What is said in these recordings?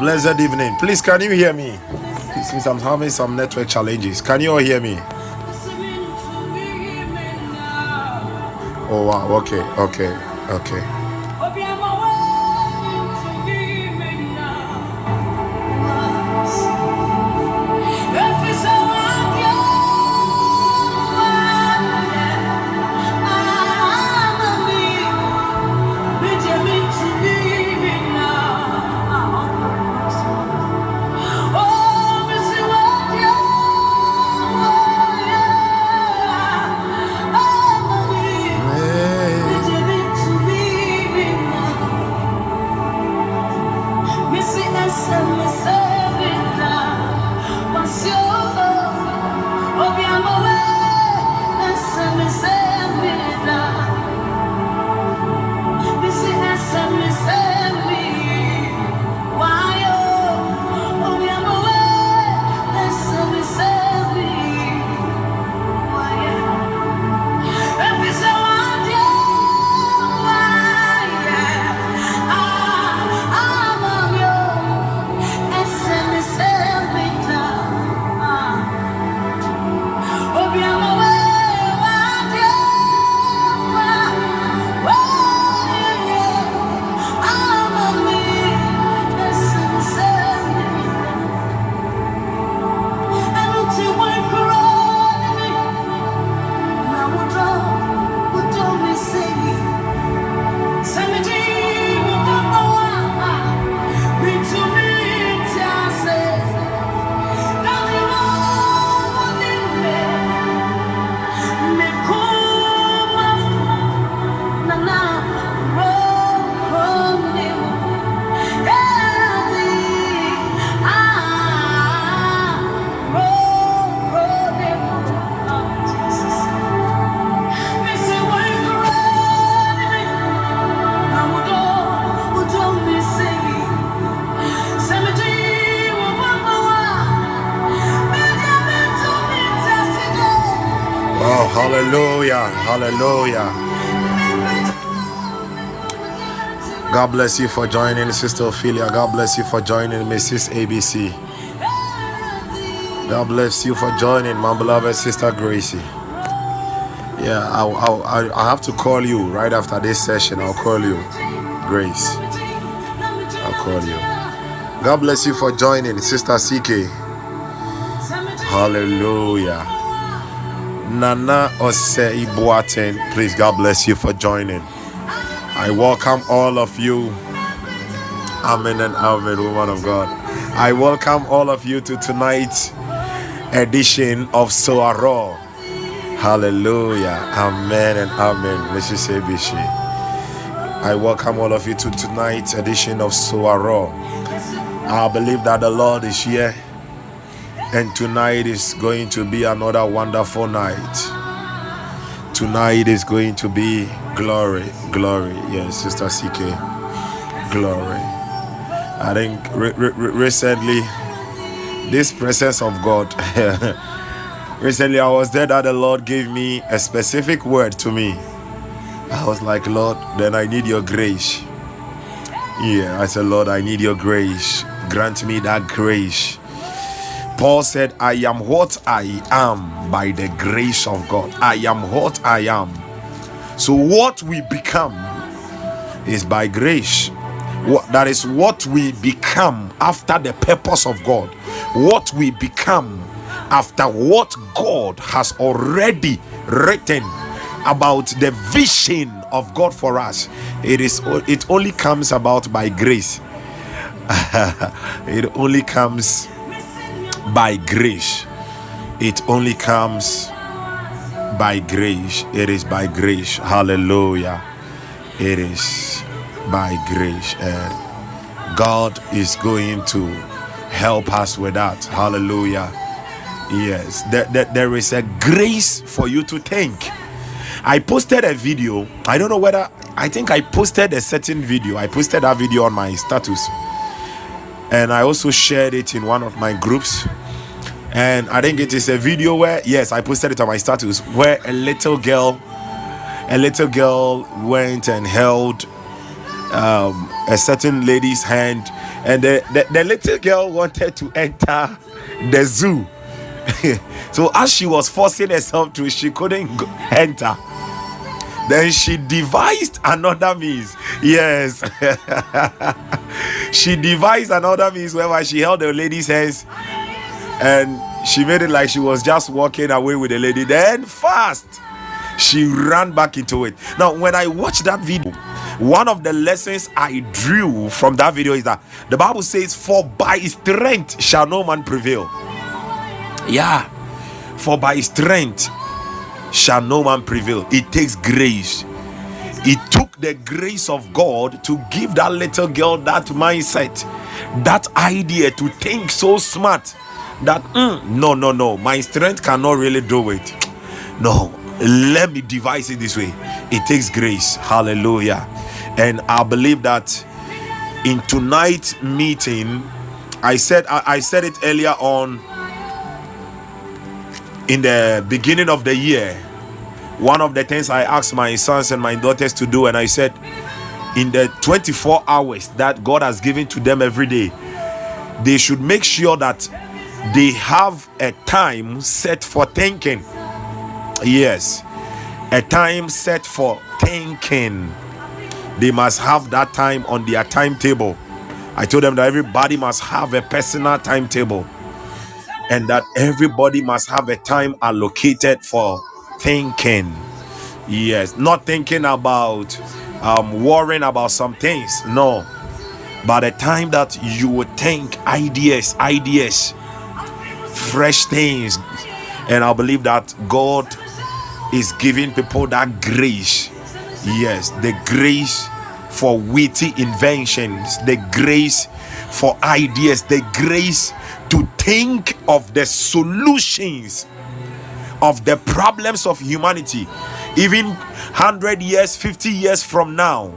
Blessed evening. Please, can you hear me? Since I'm having some network challenges, can you all hear me? Oh wow. Okay. Okay. Okay. God bless you for joining Sister Ophelia. God bless you for joining Mrs. ABC. God bless you for joining my beloved Sister Gracie. Yeah, I'll, I'll, i have to call you right after this session. I'll call you, Grace. I'll call you. God bless you for joining Sister CK. Hallelujah. Nana Ose Ibuaten. Please, God bless you for joining. I welcome all of you. Amen and amen, woman of God. I welcome all of you to tonight's edition of Soaro. Hallelujah. Amen and amen. Mrs. Bishi. I welcome all of you to tonight's edition of Soaro. I believe that the Lord is here and tonight is going to be another wonderful night. Tonight is going to be glory, glory. Yes, Sister CK, glory. I think re- re- recently, this presence of God. recently, I was there that the Lord gave me a specific word to me. I was like, Lord, then I need your grace. Yeah, I said, Lord, I need your grace. Grant me that grace Paul said, I am what I am by the grace of God. I am what I am. So, what we become is by grace. What, that is what we become after the purpose of God. What we become after what God has already written about the vision of God for us. It is it only comes about by grace. it only comes by grace. It only comes by grace. It is by grace. Hallelujah. It is by grace. And God is going to help us with that. Hallelujah. Yes, there, there, there is a grace for you to think. I posted a video. I don't know whether I think I posted a certain video. I posted that video on my status. And I also shared it in one of my groups and I think it is a video where yes, I posted it on my status where a little girl, a little girl went and held um, a certain lady's hand, and the, the, the little girl wanted to enter the zoo. So as she was forcing herself to she couldn't go, enter. Then she devised another means. Yes. She devised another means whereby she held the lady's hands and she made it like she was just walking away with the lady then fast she ran back into it now when i watched that video one of the lessons I drew from that video is that the Bible says, For by strength shall no man prevail. Yeah, for by strength shall no man prevail. It takes grace. It took the grace of God to give that little girl that mindset, that idea to think so smart that mm, no, no, no, my strength cannot really do it. No, let me devise it this way. It takes grace. Hallelujah. And I believe that in tonight's meeting, I said I, I said it earlier on in the beginning of the year. One of the things I asked my sons and my daughters to do, and I said, in the 24 hours that God has given to them every day, they should make sure that they have a time set for thinking. Yes, a time set for thinking they must have that time on their timetable. I told them that everybody must have a personal timetable and that everybody must have a time allocated for thinking. Yes, not thinking about um, worrying about some things. No, By the time that you would think ideas, ideas, fresh things. And I believe that God is giving people that grace Yes, the grace for witty inventions, the grace for ideas, the grace to think of the solutions of the problems of humanity, even 100 years, 50 years from now.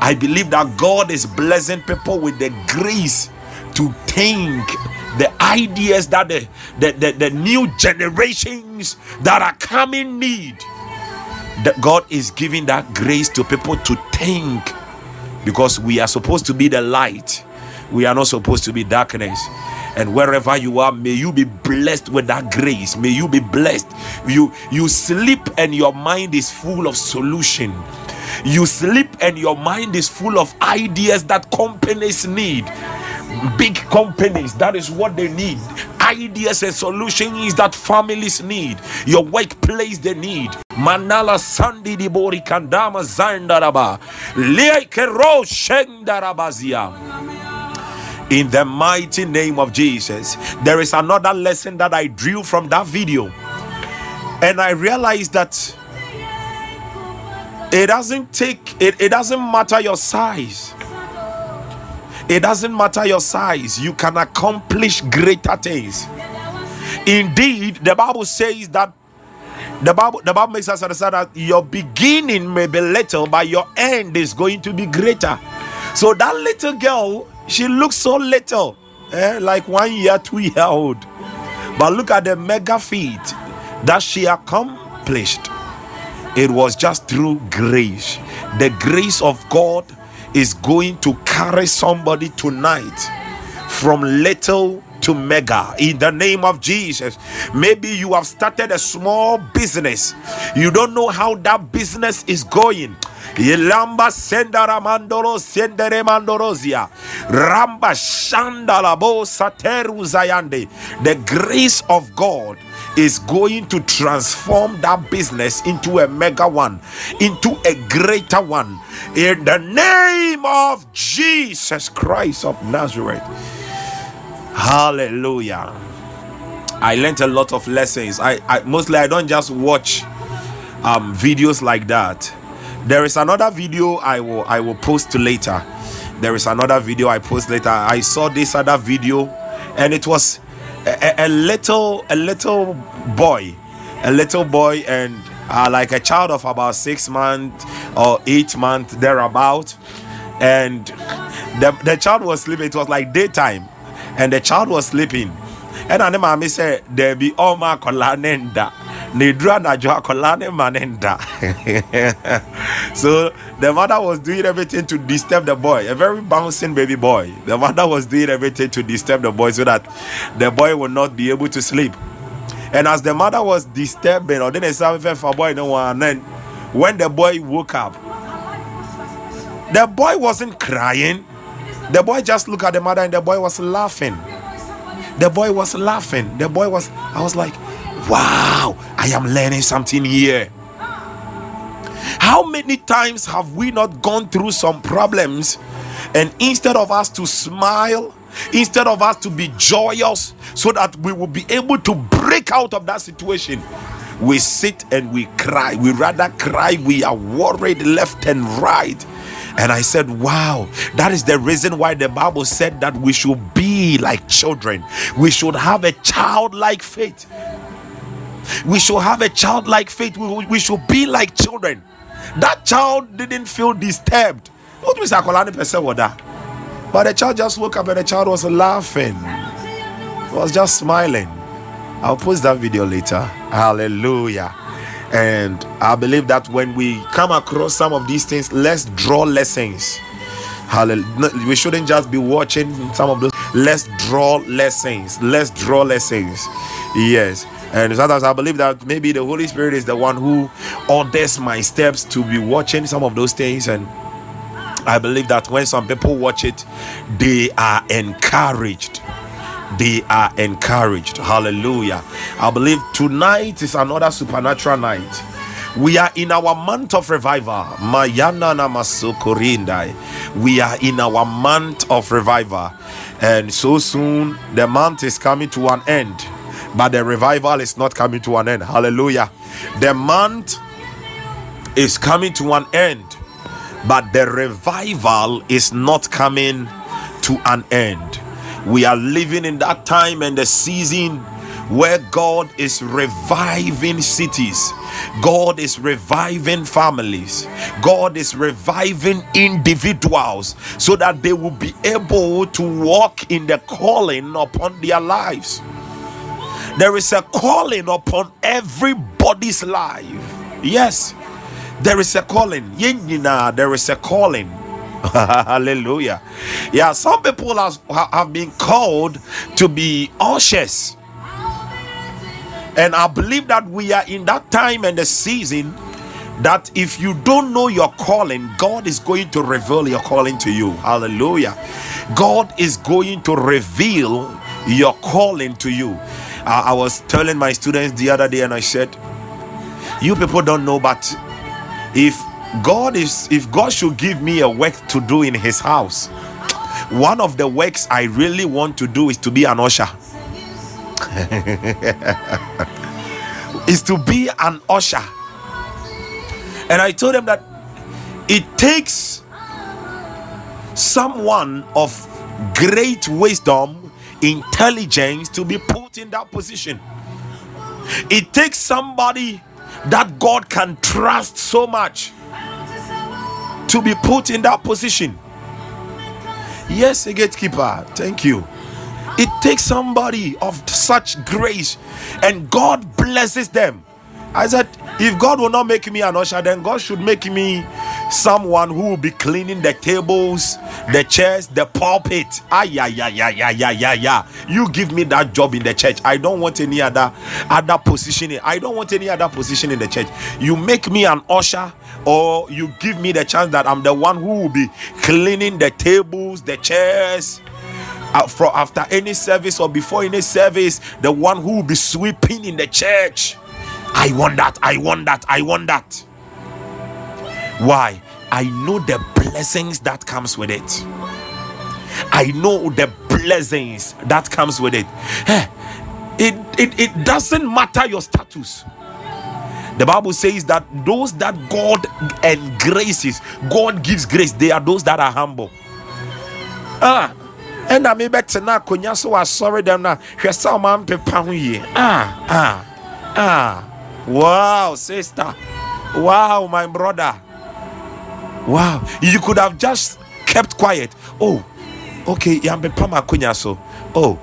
I believe that God is blessing people with the grace to think the ideas that the, the, the, the new generations that are coming need that God is giving that grace to people to think because we are supposed to be the light, we are not supposed to be darkness. And wherever you are, may you be blessed with that grace. May you be blessed. You you sleep and your mind is full of solution. You sleep and your mind is full of ideas that companies need big companies that is what they need ideas and solutions that families need your workplace they need manala sandi dibori kandama zandaraba lekero shendarabazia in the mighty name of Jesus there is another lesson that I drew from that video and I realized that it doesn't take it, it doesn't matter your size it doesn't matter your size, you can accomplish greater things. Indeed, the Bible says that the Bible the Bible makes us understand that your beginning may be little, but your end is going to be greater. So that little girl, she looks so little, eh, like one year, two year old. But look at the mega feat that she accomplished. It was just through grace. The grace of God is going to carry somebody tonight from little to mega in the name of Jesus. Maybe you have started a small business, you don't know how that business is going. Yelamba sendara mandoro sendere mandorozia. Ramba shandalabo sateru zayande. The grace of God is going to transform that business into a mega one, into a greater one. In the name of Jesus Christ of Nazareth. Hallelujah. I learned a lot of lessons. I, I mostly I don't just watch um videos like that. There is another video I will I will post later. There is another video I post later. I saw this other video and it was a, a, little a little boy a little boy and uh, like a child of about six months or eight months thereabout and the, the child was sleeping it was like daytime and the child was sleeping and the mommy said there be all my kolanenda Nedra Najo Manenda. So the mother was doing everything to disturb the boy, a very bouncing baby boy. The mother was doing everything to disturb the boy so that the boy would not be able to sleep. And as the mother was disturbing, or then for boy no one, then when the boy woke up, the boy wasn't crying. The boy just looked at the mother and the boy was laughing. The boy was laughing. The boy was, I was like, wow, I am learning something here. How many times have we not gone through some problems and instead of us to smile, instead of us to be joyous so that we will be able to break out of that situation, we sit and we cry. We rather cry, we are worried left and right. And I said, Wow, that is the reason why the Bible said that we should be like children. We should have a childlike faith. We should have a childlike faith. We, we should be like children. That child didn't feel disturbed. What was that? But the child just woke up and the child was laughing, was just smiling. I'll post that video later. Hallelujah. And I believe that when we come across some of these things, let's draw lessons. Hallelujah. We shouldn't just be watching some of those. Let's draw lessons. Let's draw lessons. Yes. And sometimes I believe that maybe the Holy Spirit is the one who orders my steps to be watching some of those things. And I believe that when some people watch it, they are encouraged they are encouraged. Hallelujah. I believe tonight is another supernatural night. We are in our month of revival. We are in our month of revival. And so soon the month is coming to an end. But the revival is not coming to an end. Hallelujah. The month is coming to an end. But the revival is not coming to an end. We are living in that time and the season where God is reviving cities, God is reviving families, God is reviving individuals so that they will be able to walk in the calling upon their lives. There is a calling upon everybody's life. Yes, there is a calling. There is a calling Hallelujah. Yeah, some people have, have been called to be ushers. And I believe that we are in that time and the season that if you don't know your calling, God is going to reveal your calling to you. Hallelujah. God is going to reveal your calling to you. Uh, I was telling my students the other day, and I said, You people don't know, but if God is if God should give me a work to do in his house, one of the works I really want to do is to be an usher. is to be an usher. And I told them that it takes someone of great wisdom, intelligence to be put in that position. It takes somebody that God can trust so much to be put in that position. Yes, a gatekeeper. Thank you. It takes somebody of such grace, and God blesses them. I said, if God will not make me an usher, then God should make me someone who will be cleaning the tables, the chairs, the pulpit. Ah, yeah, yeah, yeah, yeah, yeah, yeah, yeah. You give me that job in the church. I don't want any other other position. I don't want any other position in the church. You make me an usher, or you give me the chance that I'm the one who will be cleaning the tables, the chairs. Uh, for after any service or before any service, the one who will be sweeping in the church. I want that. I want that. I want that. Why? I know the blessings that comes with it. I know the blessings that comes with it. It, it, it doesn't matter your status. The Bible says that those that God engraces, God gives grace, they are those that are humble. Ah, and I may bet to now, so I sorry them now. She saw man Ah, ah, ah. Wow, sister. Wow, my brother. Wow, you could have just kept quiet. Oh, okay, yambe pama kunya so. Oh,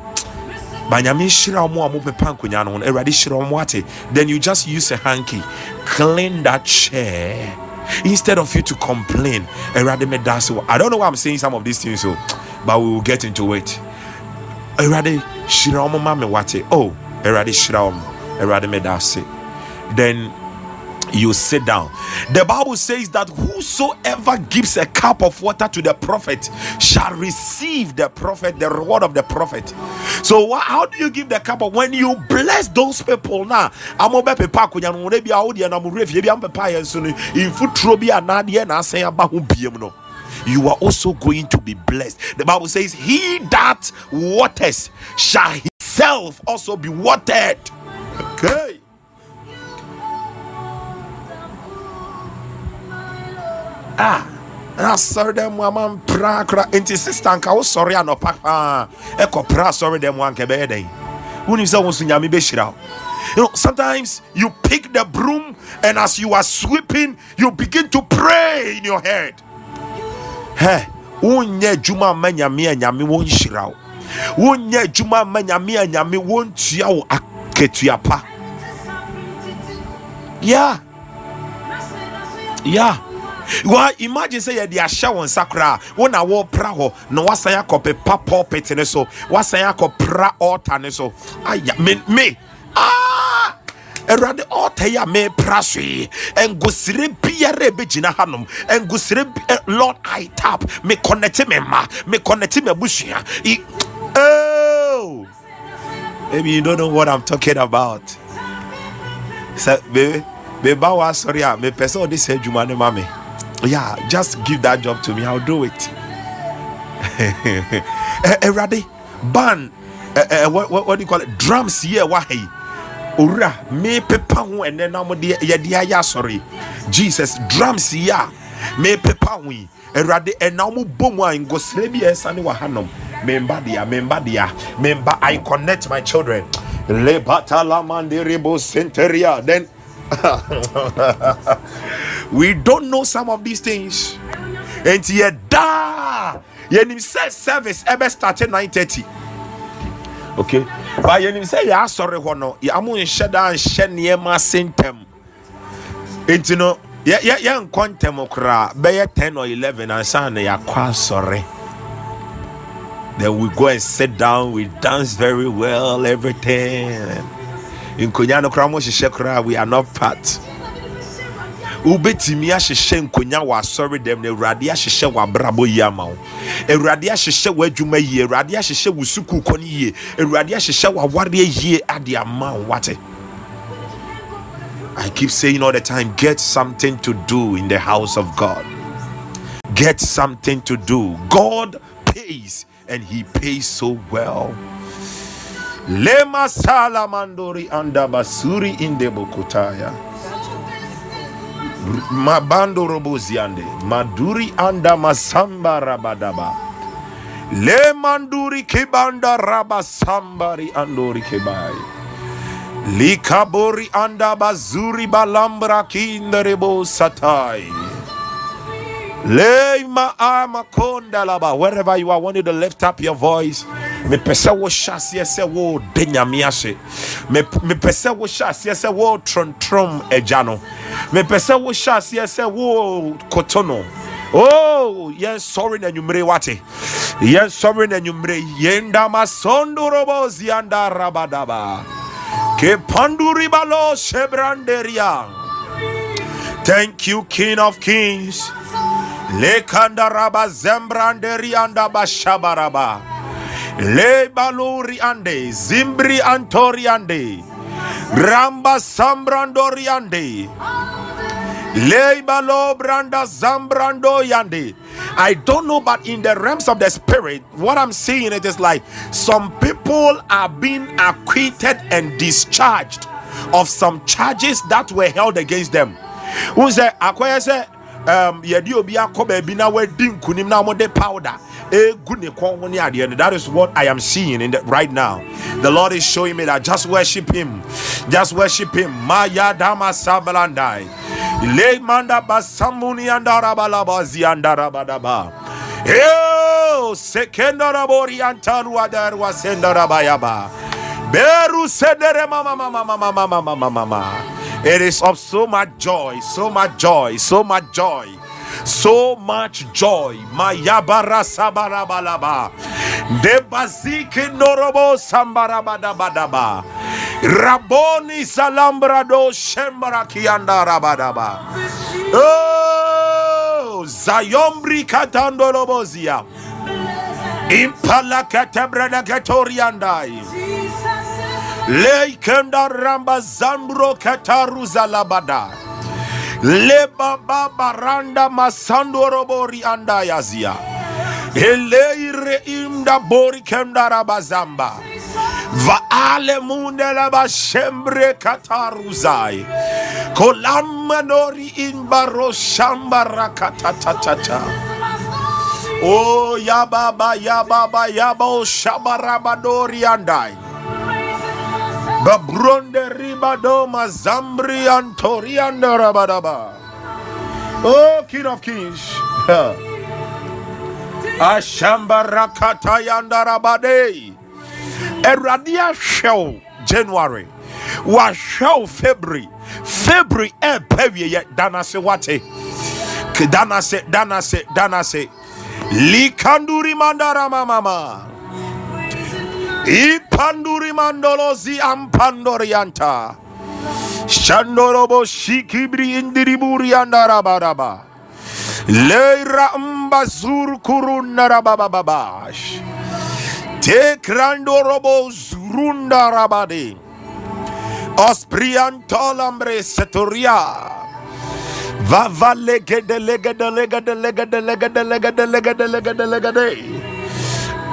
then you just use a hanky clean that chair. Instead of you to complain awurade i don't know why i'm saying some of these things so but we will get into it. Awurade ma oh then you sit down. The Bible says that whosoever gives a cup of water to the prophet shall receive the prophet, the reward of the prophet. So, wha- how do you give the cup of when you bless those people now? You are also going to be blessed. The Bible says, He that waters shall himself also be watered. Okay. Ah asɔre dɛ mu ama mpra kora. Nti sista nka wosɔre anɔpa paa. Ɛkɔ pra asɔre dɛ mu anka ɛbɛyɛ dɛn? Wonim sɛ wo so nyame bɛhyira wo. You know sometimes you pick the broom and as you are sweeping you begin to pray in your head. Hɛ wonyɛ adwuma amma nyame a nyame wɔnhyira wo. Wonyɛ adwuma amma nyame a nyame pa. Yeah. Yeah wa imagine sɛ yɛde ahyɛ wɔn nsa koraa wo na wɔpra hɔ na wasan akɔpepa pulpit ne so. Wasan akɔpra altar ne so. Aya me me. Ah! Awurade altar yi a mepra so yi ngosire biara ɛbɛgyina hanom. Ngosire bi- eh, lord i tap. Me connect me ma. Me connect me abusua oh! Maybe you don't know what i'm talking about. Sɛ me me ba wa asɔre a mepɛ sɛ ɔde sɛ adwuma me yeah just give that job to me. I'll do it. Eh, awurade ban eh, eh, what, what, what do you call it? Drums yi a ɛwɔ ha yi owura mepepa ho ɛnɛ na mode yɛde ayɛ asɔre jesus drums yi a mepepa ho yi awurade ɛna mo bɔ mu a ngosrɛ bi ɛsane hanom. Memba dea memba dea i connect my children. Lebatalamanderibo senteria then we don't know some of these things. And yɛda yɛnim sɛ service ɛbɛ start 930 okay? But yɛnim sɛ yɛ asɔre hɔ no yɛamo nhyɛ da nhyɛ nneɛma ase ntɛm. Enti no yɛ- yɛ- yɛnkɔ ntɛm koraa bɛyɛ 10 or 11 ansa na yɛakɔ asɔre then we go and sit down we dance very well everything nkonnwa no koraa mo hyehyɛ koraa we are not part wobɛtumi ahyehyɛ nkonnwa wɔ asɔre dɛm na awurade ahyehyɛ w'abrabɔ yie ama wo awurade ahyehyɛ w'adwuma yie awurade ahyehyɛ wo sukuu kɔ no yie awurade ahyehyɛ w'awareɛ yie ade ama wo wate I keep saying all the time get something to do in the house of God. Get something to do. God pays and He pays so well. Lema salamandori anda basuri inde bokutaya. Mabando roboziande. Maduri anda masamba rabadaba. Le manduri kibanda rabasambari andori kibai. Likabori anda bazuri balambra kinderebo satai. Wherever you are, I want you to lift up your voice. Me pese wo hyase sɛ wo de nyame ase. Me me pese wo hyase sɛ wo trontrom agya no. Me pese wo hyase sɛ wo koto no. Oh, yes, sorry na nyumre wate. Yes, sorry na nyumre. Yenda masondo robo zianda rabadaba. Ke panduri balo shebranderia. Thank you, King of Kings. Lekanda raba zembranderi anda bashabaraba. Le baluri ande zimbri antori ande. Ramba sambrandori ande. Le balo branda zambrando yande. I don't know, but in the realms of the spirit, what I'm seeing it is like some people are being acquitted and discharged of some charges that were held against them. Who say akwaya say um yɛde obi akɔ baabi na wadi nkunim na wɔde powder. Egu ne kɔn ho ne adeɛ no. That is what I am seeing in the, right now. The Lord is showing me that just worship him. Just worship him. Maya Dama Sabalandai. Le Manda Basamuni Andarabalaba Ziandarabadaba. Yo Sekendarabori Antarua Darwa Sendarabayaba. Beru sedere mama mama mama mama mama mama. It is of so much joy, so much joy, so much joy, so much joy. Mayabara sabarabalaba. Debazike norobo sambarabadabadaba. Raboni salambrado shembara kianda rabadaba. Oh, Zayombri katandolobozia. Impala katebrada katoriandai. Leikenda ramba zambro kataruza labada. Le baba baranda masando robori anda yazia. Eleire imda bori kenda rabazamba. Vaale munde laba shembre kataruzai. Kolamanori imbaro shamba rakatatatata. Oh yababa yababa yabo shabarabadori andai. Babronde ribado mazambri antorianda rabadaba. Oh, King of Kings. Ashamba rakata yanda rabade. Eradia show January. Wa show February. February e pewie ye danase wate. Danase danase danase. Likanduri mandara mama. Ipanduri mandolozi ampandorianta. Shandorobo shikibri indiriburi andarabaraba. Leira mbazur kurunarabababash. Tekrandorobo zurundarabade. Ospriantolambre setoria. Vava legede legede legede legede legede legede legede legede legede.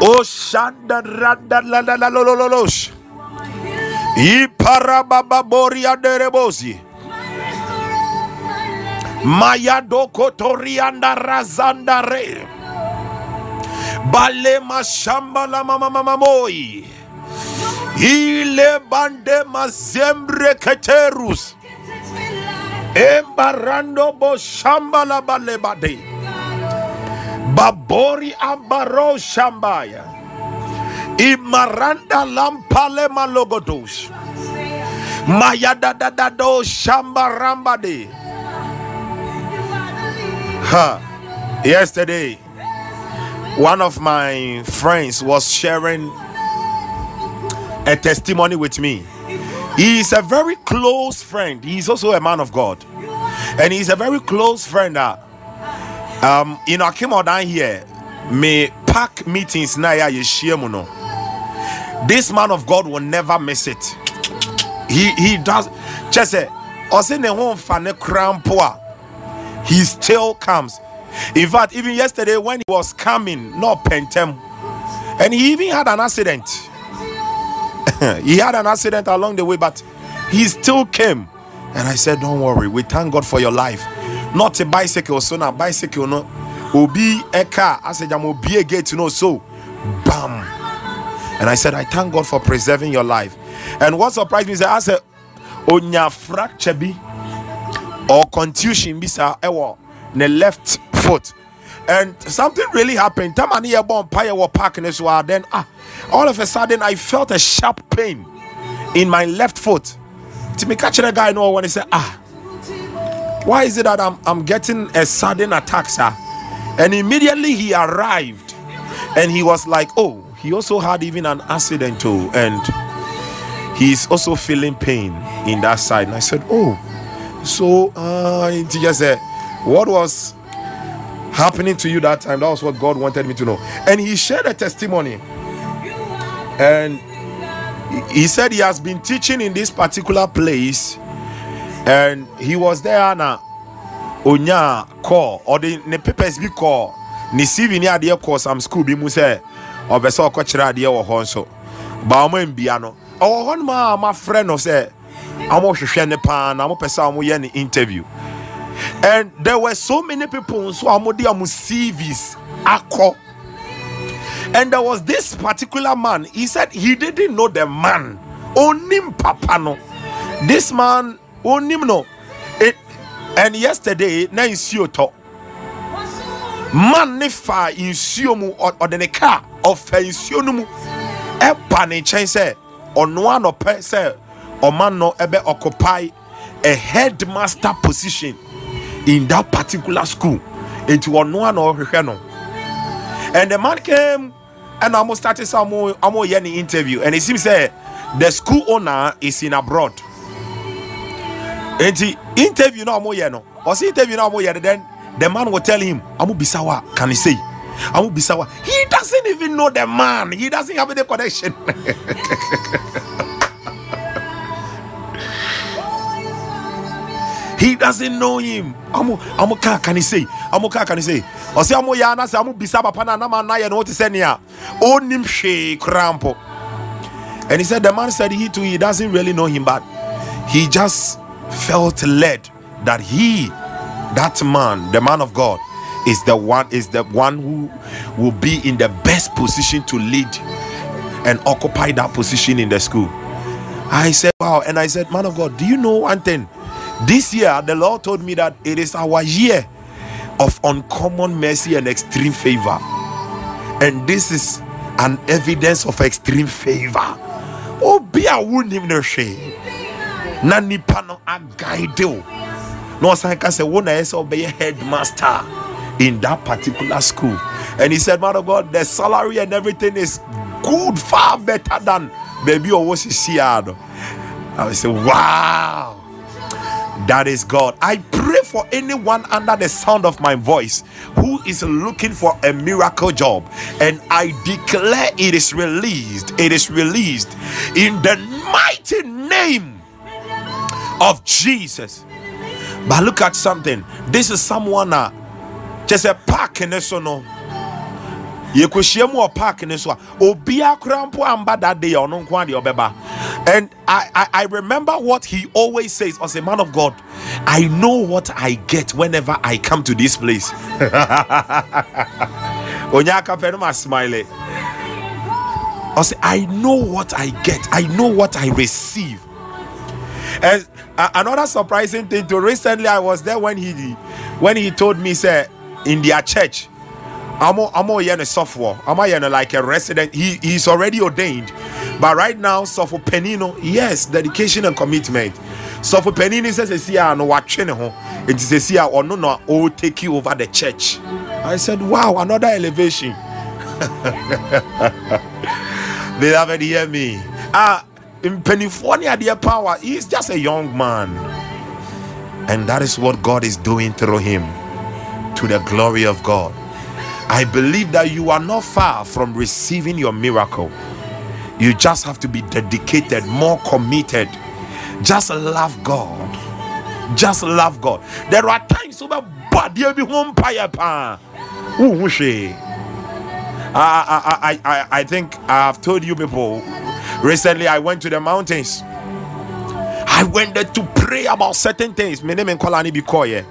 Oh, Shanda Randa Lalalolos. Iparababoria de Rebosi. Mayadoko Torianda Razanda Re. Balema Shamba la Mama Mamoi. Ile bande mazembre keterus. Embarando bo shamba la balebade. Babori ambaro shambaya. Imaranda lampale malogodos. Maya da da da shamba rambade. Ha. Yesterday, one of my friends was sharing a testimony with me. He is a very close friend. He is also a man of God. And he's a very close friend that um in Akimo down here may pack meetings na ya no. This man of God will never miss it. He he does just say ɔsɛ ne ho mfa ne krampo he still comes. In fact, even yesterday when he was coming, not pentem, and he even had an accident. he had an accident along the way, but he still came. And I said, Don't worry, we thank God for your life. Not a bicycle, so now bicycle, no. Obi a car. I said, I'm obi a gate, you know. So, bam. And I said, I thank God for preserving your life. And what surprised me is that I said, Onya fracture bi or contusion bi sa ewo ne left foot. And something really happened. Time I near bomb pie were parking this then ah all of a sudden I felt a sharp pain in my left foot. To me catch the guy know when he said, ah, why is it that I'm I'm getting a sudden attack, sir? And immediately he arrived and he was like, Oh, he also had even an accident too, and he's also feeling pain in that side. And I said, Oh, so uh he just said, What was happening to you that time? That was what God wanted me to know. And he shared a testimony. And he said he has been teaching in this particular place and he was there now onya call or the ne papers be call. Ne cv ne adeɛ call some school bi mu sɛ ɔbɛ sɛ ɔkɔkyerɛ adeɛ wɔ hɔ nso. Ba ɔmo mbia no ɔwɔ hɔ nom a mafrɛ no sɛ ɔmo hwehwɛ ne paa na ɔmo pɛ sɛ ɔmo ne interview. And there were so many people nso a ɔmo de cvs akɔ. And there was this particular man he said he didn't know the man. Onim papa no. This man onim no. And yesterday na nsuo tɔ. Man ne fa nsuo mu ɔde ne car ɔfa nsuo no mu. Ɛba ne nkyɛn sɛ ɔno ano sɛ ɔma no ɛbɛ occupy a headmaster position in that particular school. Nti ɔno ano ɔhwehwɛ no. And the man came and almost started some amo yɛ interview. And it seems say the school owner is in abroad nti interview na ɔmo yɛ no. Ɔsi interview na ɔmo yɛ then the man will tell him ɔmo bisawa can he say? Ɔmo bisawa he doesn't even know the man. He doesn't have any connection. he doesn't know him. Ɔmo ɔmo kaa can he say? Ɔmo kaa can he say? Ɔsi ɔmo yɛ anase ɔmo bisa papa na anam anayɛ no ɔte sɛ nea ɔnim hwee koraa and he said the man said he too he doesn't really know him but he just felt led that he that man the man of god is the one is the one who will be in the best position to lead and occupy that position in the school. I said wow. And i said man of god do you know one thing? This year the lord told me that it is our year of uncommon mercy and extreme favor. And this is an evidence of extreme favor. Oh, Obi a wonim no hwee na nipa no aguide o. Na ɔsan ka sɛ na ɛsɛ ɔbɛyɛ headmaster in that particular school. And he said man of god the salary and everything is good far better than baby ɔwɔ sisi no i say wow. That is God. I pray for anyone under the sound of my voice who is looking for a miracle job, and I declare it is released. It is released. In the mighty name of Jesus. But look at something. This is someone uh, just a park in this no. yɛkɔhyia mu wɔ park ne so a obiara koraa amba that day ɔno nko and I, I i remember what he always says. As a man of god i know what i get whenever i come to this place. Onyaka pɛ no ma smile. Ɔsɛ i know what i get. I know what i receive and another surprising thing to recently i was there when he when he told me say in their church I'm I'm software. I'm like a resident. He he's already ordained, but right now, so for Penino, yes, dedication and commitment. So for Penino says, "See, I know what It is see, or no, no, oh, take you over the church." I said, "Wow, another elevation." they haven't hear me. Ah, in Pennyfornia, their power. He's just a young man, and that is what God is doing through him, to the glory of God. I believe that you are not far from receiving your miracle. You just have to be dedicated, more committed. Just love God. Just love God. There are times over body be home pa. I, I, I, I think I've told you people recently I went to the mountains. I went there to pray about certain things. My name Bikoye.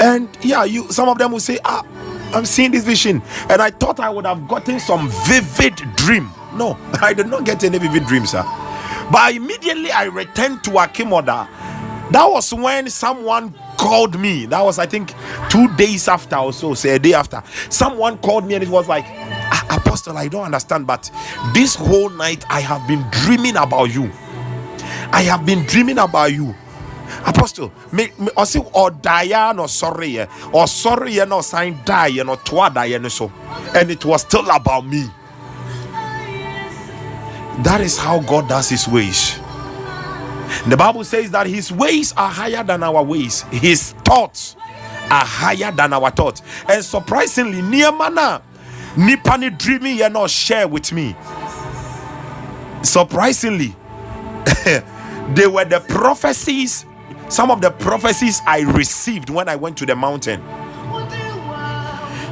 And yeah, you some of them will say, ah, I'm seeing this vision, and I thought I would have gotten some vivid dream. No, I did not get any vivid dream, sir. But immediately I returned to Akim Oda. That was when someone called me. That was, I think, two days after or so, say a day after. Someone called me and it was like, ah, Apostle, I don't understand, but this whole night I have been dreaming about you. I have been dreaming about you apostle me me ɔsi ɔdaeɛ na ɔsɔre eh. yɛ ɔsɔre eh, yɛ na ɔsan daeɛ eh, na ɔtoa daeɛ no so and it was still about me that is how God does his ways the bible says that his ways are higher than our ways his thoughts are higher than our thoughts and surprisingly nneɛma na nipa ne dreaming yɛ na share with me surprisingly they were the prophecies some of the prophecies I received when I went to the mountain.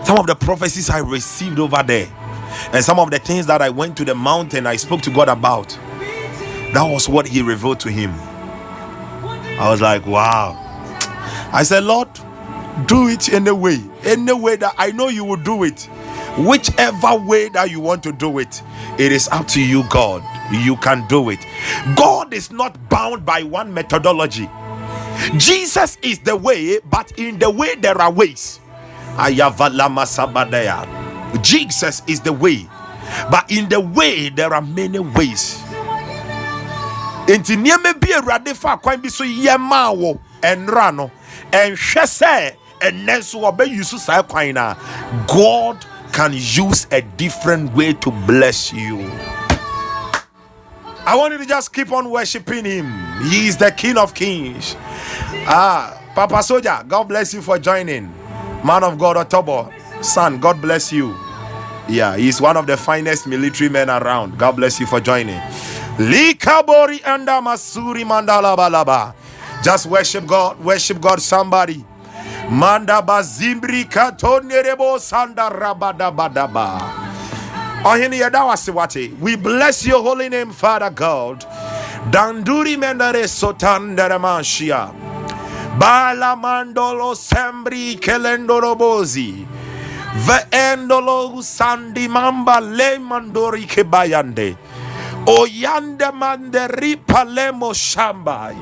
Some of the prophecies I received over there. And some of the things that I went to the mountain, I spoke to God about. That was what He revealed to Him. I was like, wow. I said, Lord, do it in a way, any way that I know you will do it. Whichever way that you want to do it, it is up to you, God. You can do it. God is not bound by one methodology. Jesus is the way, but in the way there are ways. Jesus is the way, but in the way there are many ways nti nneɛma bi awurade fa kwan bi so yɛ maa wɔ ɛnra no ɛnhwɛ sɛ ɛnɛ nso ɔbɛyi so saa kwan na god can use a different way to bless you I want you to just keep on worshiping him. He is the King of Kings. Ah, Papa Soldier, God bless you for joining. Man of God, Otobo, son, God bless you. Yeah, he's one of the finest military men around. God bless you for joining. Likabori anda masuri mandala balaba. Just worship God, worship God, somebody. Manda bazimbri katonerebo sanda rabada badaba. We bless your holy name, Father God. Danduri mendare sotandere mashia. Bala mandolo sembri kelendoro bozi. Veendolo sandi mamba le mandori kebayande. Oyande manderi palemo shambai.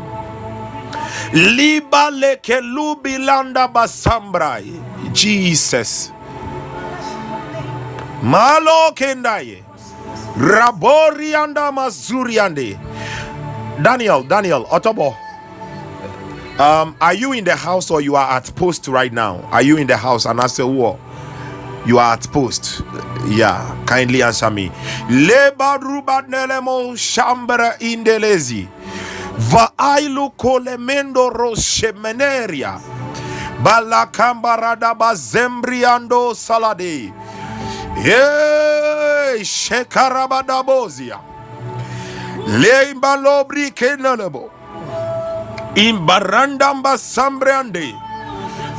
Liba le kelubi landa basambrai. Jesus. Malo kendaye. Rabori anda. Daniel, Daniel, Otobo. Um, are you in the house or you are at post right now? Are you in the house? And I say, what? You are at post. Yeah, kindly answer me. Leba ruba nelemo shambra indelezi. Vaailu kolemendo roshemeneria. Balakambarada bazembriando salade. Hey, shekarabadabozia. Leimba lobri kenalebo. Imbarandamba sambrande.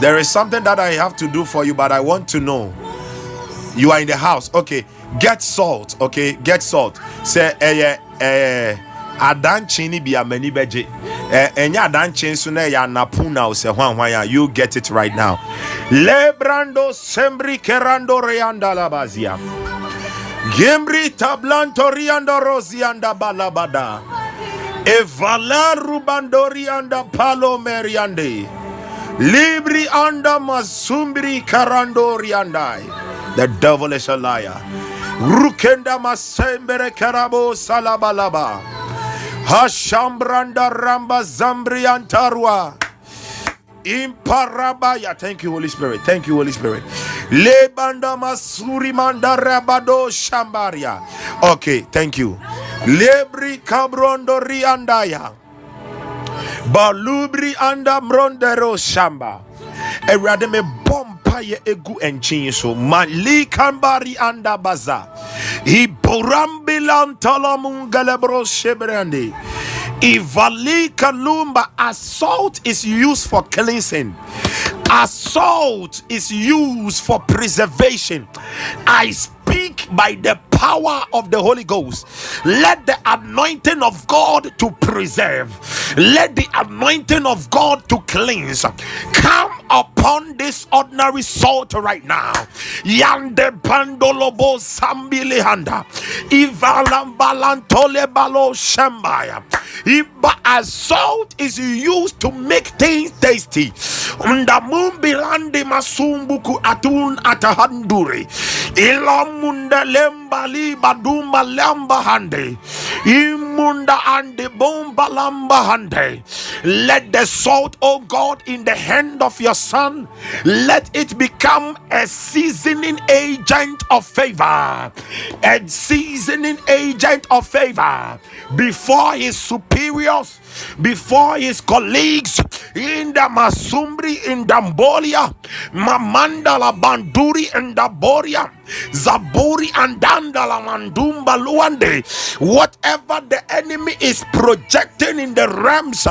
There is something that I have to do for you, but I want to know. You are in the house. Okay. Get salt. Okay. Get salt. Say, eh, eh, adanchi ni bi amani beje. Eh, enya adanchi nso na ya napuna ose hwan hwan ya. You get it right now. Lebrando sembri kerando reanda labazia. Gembri tablanto rianda rosianda balabada. Evala rubandori anda palo meriande. Libri anda masumbri karandori andai. The devil is a liar. Rukenda masembere karabo salabalaba. Hashambranda ramba zambri antarwa. Imparabaya. Thank you, Holy Spirit. Thank you, Holy Spirit. Lebanda masuri manda rabado shambaria. Okay, thank you. Lebri kabrondo riandaya. Balubri anda mrondero shamba. Erade me bompa ye egu enchin so malikambari anda baza. Iborambilan talamungalebro shebrande. Ivali kalumba assault is used for cleansing. Assault is used for preservation. I speak by the power of the Holy Ghost. Let the anointing of God to preserve, let the anointing of God to cleanse come upon this ordinary salt right now. Yande bandolobo sambilihanda, ivalambalantole balo shambaya. Iba as salt is used to make things tasty. Ndamumbilandi masumbuku atun atahanduri. Ilamunda lembali badumba lamba hande. Imunda ande bomba lamba hande. Let the salt, oh God, in the hand of your son, let it become a seasoning agent of favor. A seasoning agent of favor before his superiors, before his colleagues in the Masumbri, in Dambolia, Mamandala Banduri, and Daboria. Zaburi and Dandala Mandumba Luande. Whatever the enemy is projecting in the realms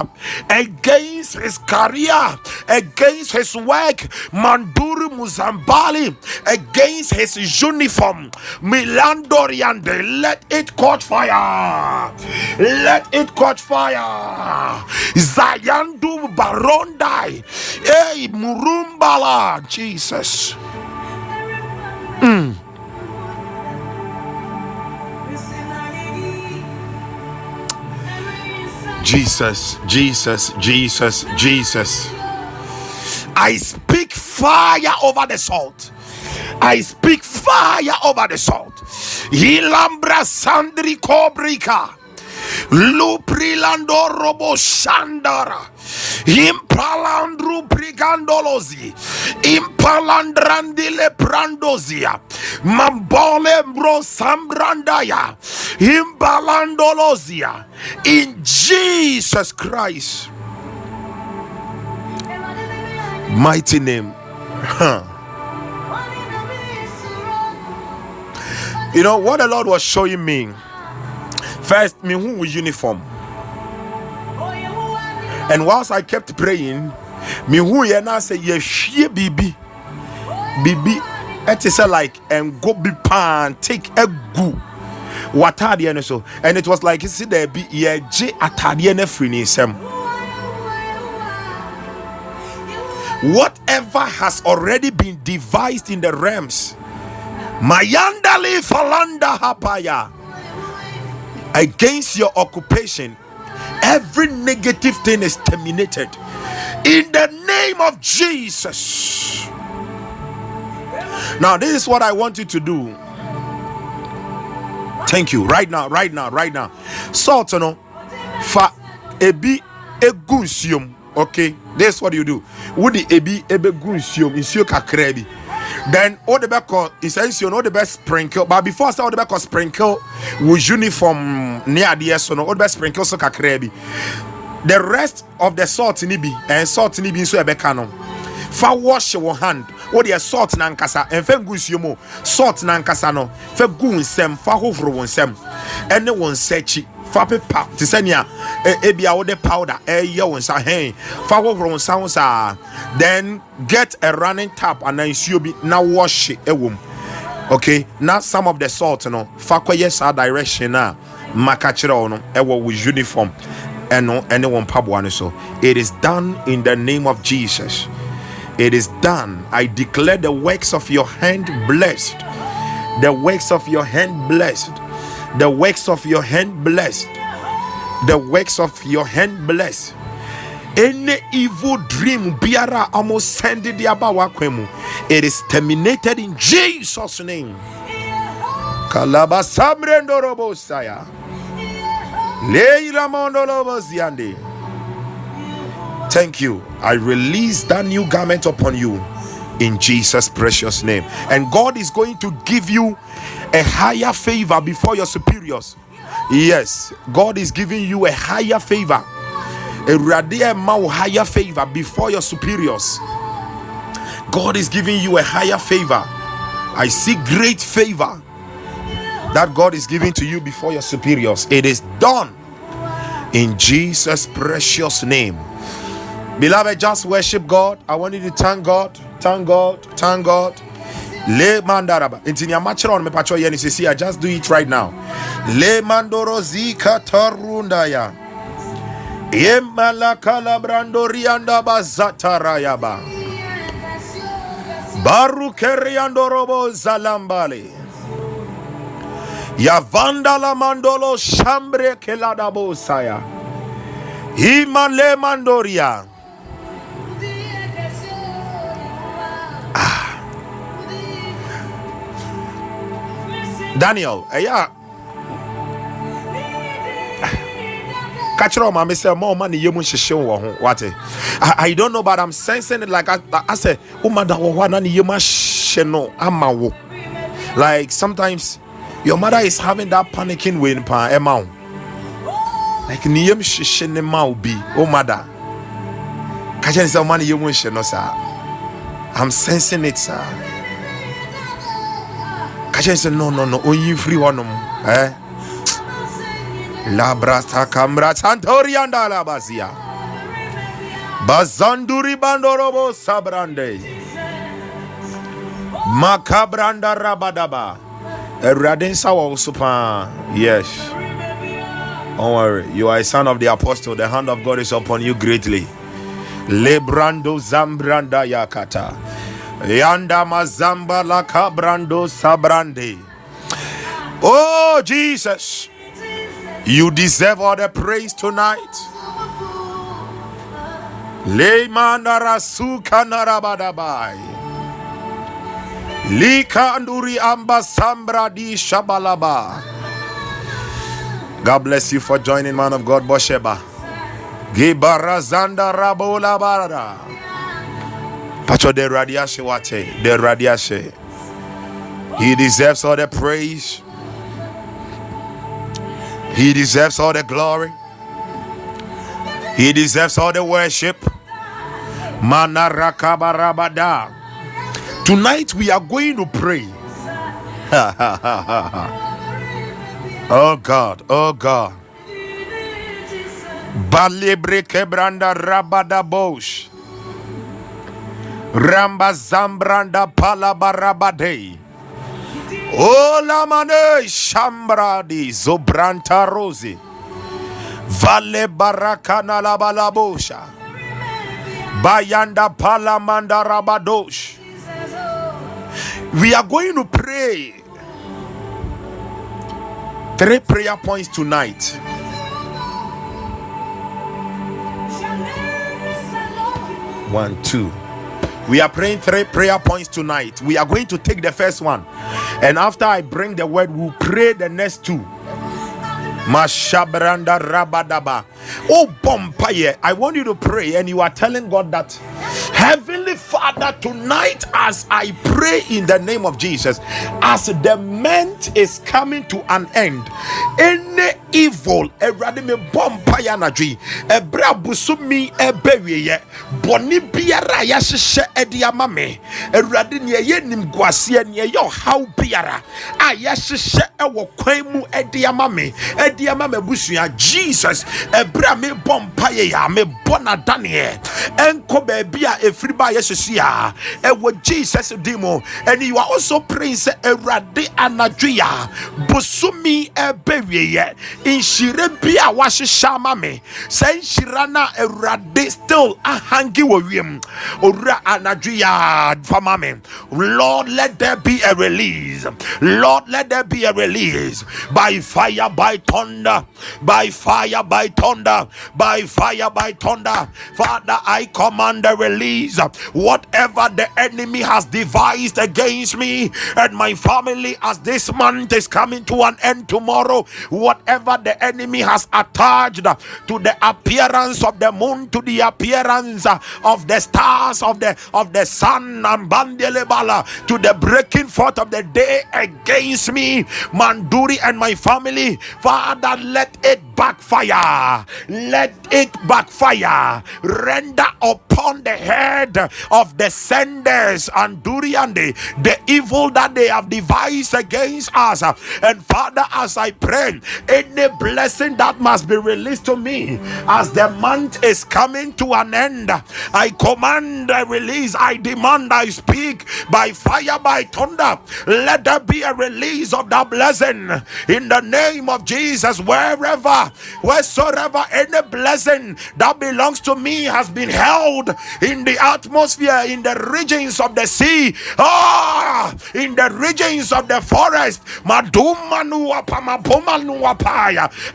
against his career, against his work, Manduri Muzambali, against his uniform, Milandoriande, let it catch fire. Let it catch fire. Zayandu Barondai. Hey, Murumbala, Jesus. Jesus, Jesus, Jesus, Jesus. I speak fire over the salt. I speak fire over the salt. Hilambra Sandri Kobrika. Luprilando robo shandara. Impalandru brigandolozi. Impalandrandile prandozia. Mambole bro sambrandaya. Imbalandolozia. In Jesus Christ. Mighty name. You know what the Lord was showing me First, me who uniform. And whilst I kept praying, me who ye now say ye shie bibi. Bibi it is like and go be pan take a goo. Watade no so. And it was like see there be ye je atade na free. Whatever has already been devised in the realms. Mayandali falanda hapaya against your occupation, every negative thing is terminated in the name of Jesus. Now, this is what I want you to do. Thank you. Right now, right now, right now. Salt, you know, fa ebi egunsium. Okay, this is what you do. Would the ebi ebe gunsium in kakrebi then all the back essential all the best sprinkle. But before say all the back sprinkle with uniform near the so no all the best sprinkle so kakra the rest of the salt ni bi and salt ni bi so ebeka no fa wash your hand. What the salt na nkasa and fa gu nsuo mu salt na nkasa no. Fa gu nsem. Fa hohoro wo nsem. Ene wo nsachi fa pepa te sɛ nea ebi a wode powder ɛyɛ wo nsa hɛn fa hohoro wo nsa ho saa then get a running tap anaa nsuo bi na wash ɛwɔ mu okay na some of the salt no fa kɔyɛ saa direction a maka kyerɛ wo no ɛwɔ wo uniform ɛno ɛne wɔn mpaboa no so. It is done in the name of jesus. It is done. I declare the works of your hand blessed. The works of your hand blessed the works of your hand blessed the works of your hand blessed any evil dream biara almost send abawakwemu it is terminated in jesus name. Kalabasamrendorobosaya leiramondoloboziande thank you. I release that new garment upon you in jesus precious name. And god is going to give you a higher favor before your superiors. Yes, God is giving you a higher favor. A radical higher favor before your superiors. God is giving you a higher favor. I see great favor that God is giving to you before your superiors. It is done in Jesus' precious name. Beloved, just worship God. I want you to thank God, thank God, thank God le mandaraba. Nti nea makyerɛ no mepakyɛ yɛ just do it right now. Le mandoro zika tarundaya yemalakalabrandoriandaba zatarayaba barukeriandorobo zalambale. Yavandala mandolo shambre kelada keladabosaya imale mandoria ah. Daniel ɛyɛ a ka kyerɛ ɔma me sɛ ma ɔma ne yɛmu nhyehye wɔ ho wate I, don't know but I'm sensing it like I, I said woma da wɔ hɔ a na ne yɛmu ahyɛ no ama wo. Like sometimes your mother is having that panicking way pa eh, ɛma wo. Like ne yɛm hyehye ne ma wo bi wo oh, mother. Ka kyerɛ ne sɛ ɔma ne yɛmu nhyɛ no saa I'm sensing it sir ka kyerɛ sɛ no no no. Ɔnyi firi hɔnom eh? labrasta kamra santorianda labasia bazanduri bandorobo sabrande. Makabranda rabadaba. Awurade nsa wɔ wo so paa yes. Don't worry. You are a son of the apostle. The hand of god is upon you greatly. Lebrando zambranda yakata Yanda mazamba la cabrando sabrande. Oh Jesus, you deserve all the praise tonight. Leimana rasuka narabadabai. Lika anduri amba sambra di shabalaba. God bless you for joining, man of God, Bosheba. Gibarazanda rabola barada. Pacho de radiashe wate, de radiashe. He deserves all the praise. He deserves all the glory. He deserves all the worship. Manarakabarabada. Tonight we are going to pray. oh God, oh God. Balibre kebranda rabada bosh. Ramba zambranda palabarabade. Ola mane shambradi zobranta rosi. Vale barakana la balabosha. Bayanda palamanda rabadosh. We are going to pray three prayer points tonight. One, two. We are praying three prayer points tonight. We are going to take the first one, and after I bring the word, we'll pray the next two. Mashabranda Rabadaba. Oh, Bompaye, I want you to pray, and you are telling God that Heavenly Father, tonight as I pray in the name of Jesus, as the month is coming to an end, any evil, Erade me Bompaya Nadri, Ebra Busumi Ebewye, Boni Biara Yashe Ediama me, Erade Nye Nim Guasia Nye Yo How Biara, ah, Ayashe Ewo Kwemu Ediama me, Ediama me Busia, Jesus, Ebra me Bompaya ya. Me Bona Daniel, Enko Bebia Efriba Yeshua, Ewo Jesus Demo, and you are also praying say Erade Anadria, Busumi Ebewye, nhyire bi a wahyehyɛ ama me. Sɛ nhyira na awurade still ahange wɔ wiem. Owura anadwo yɛ fama me. Lord let there be a release. Lord let there be a release. By fire by thunder. By fire by thunder. By fire by thunder. Father i command a release whatever the enemy has devised against me and my family as this month is coming to an end tomorrow whatever the enemy has attached to the appearance of the moon to the appearance of the stars of the of the sun and to the breaking forth of the day against me manduri and my family father let it backfire. Let it backfire. Render upon the head of the senders and duriande the evil that they have devised against us. And father as i pray any blessing that must be released to me as the month is coming to an end i command i release i demand i speak by fire by thunder. Let there be a release of that blessing in the name of jesus. Wherever wheresoever any blessing that belongs to me has been held in the atmosphere in the regions of the sea ah in the regions of the forest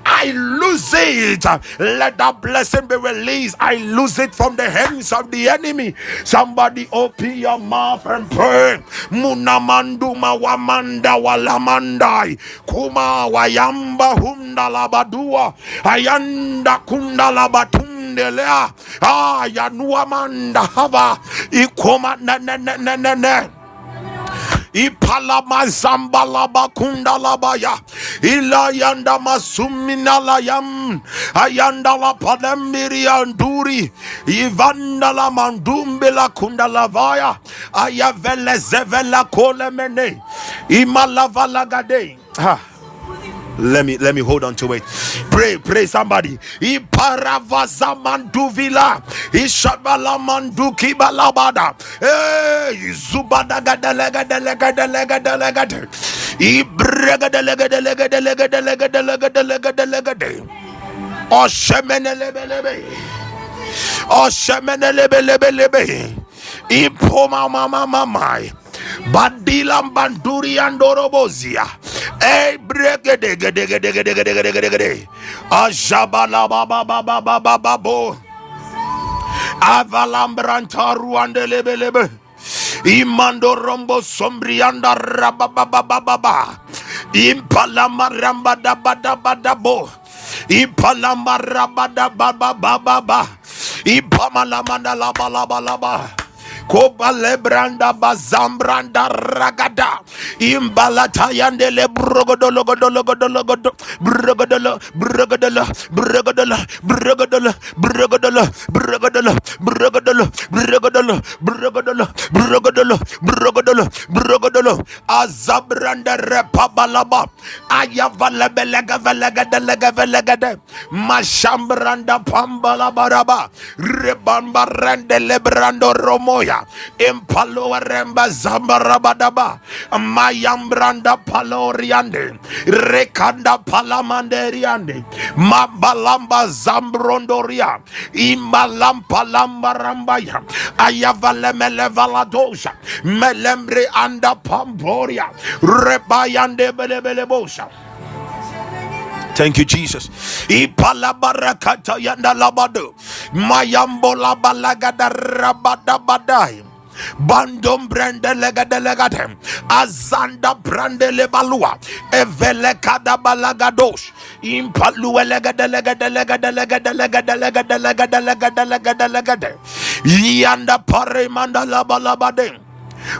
I lose it. Let that blessing be released. I lose it from the hands of the enemy. Somebody open your mouth and pray. Munamanduma wamanda walamandai. Kuma wayamba hunda labadua. Ayanda kunda labatundelea. Ah, yanuamanda hava. Ikoma na na na na na na ipalama zambalaba kundalabaya ilayanda masuminalayam ayandala padembirianduri ivandala mandumbila kundalavaya ayavele zevela kolemene imalavalagade ah. Let me let me hold on to it. Pray, pray somebody. Iparavaza manduvila. Ishabala manduki balabada. Hey, zubada Badila banduri andorobozia. Ey bregedegedegedegedegedegede. Ajabala baba baba baba babo. Avalambranta ruande lebe. Imando rombo sombrianda rabababababa. Impalama ramba daba daba dabo. Impalama ramba daba daba daba. Ipamalama laba laba laba. Koba lebranda bazambranda ragada. Imbalata yandele brogodolo godolo godolo godo. Brogodolo brogodolo brogodolo brogodolo brogodolo brogodolo brogodolo brogodolo brogodolo brogodolo brogodolo brogodolo azabranda repabalaba. Ayavala belega velega delega velega de. Mashambranda pambala baraba. Rebamba rende lebrando romoya. Impalo remba zambarabadaba. Mayambranda paloriande. Rekanda palamanderiande. Mambalamba zambrondoria. Imalampa lambarambaya. Ayavalemele valadosha. Melembre anda pamporia. Rebayande belebelebosha. Thank you, Jesus. Ipalabarakata yanda labado. Mayambo labalagada rabada badai. Bandom brande lega delegate azanda brande lebalua evele kada balagadosh impalu lega delega delega delega delega delega delega delega delega delega de yanda pare manda labalabade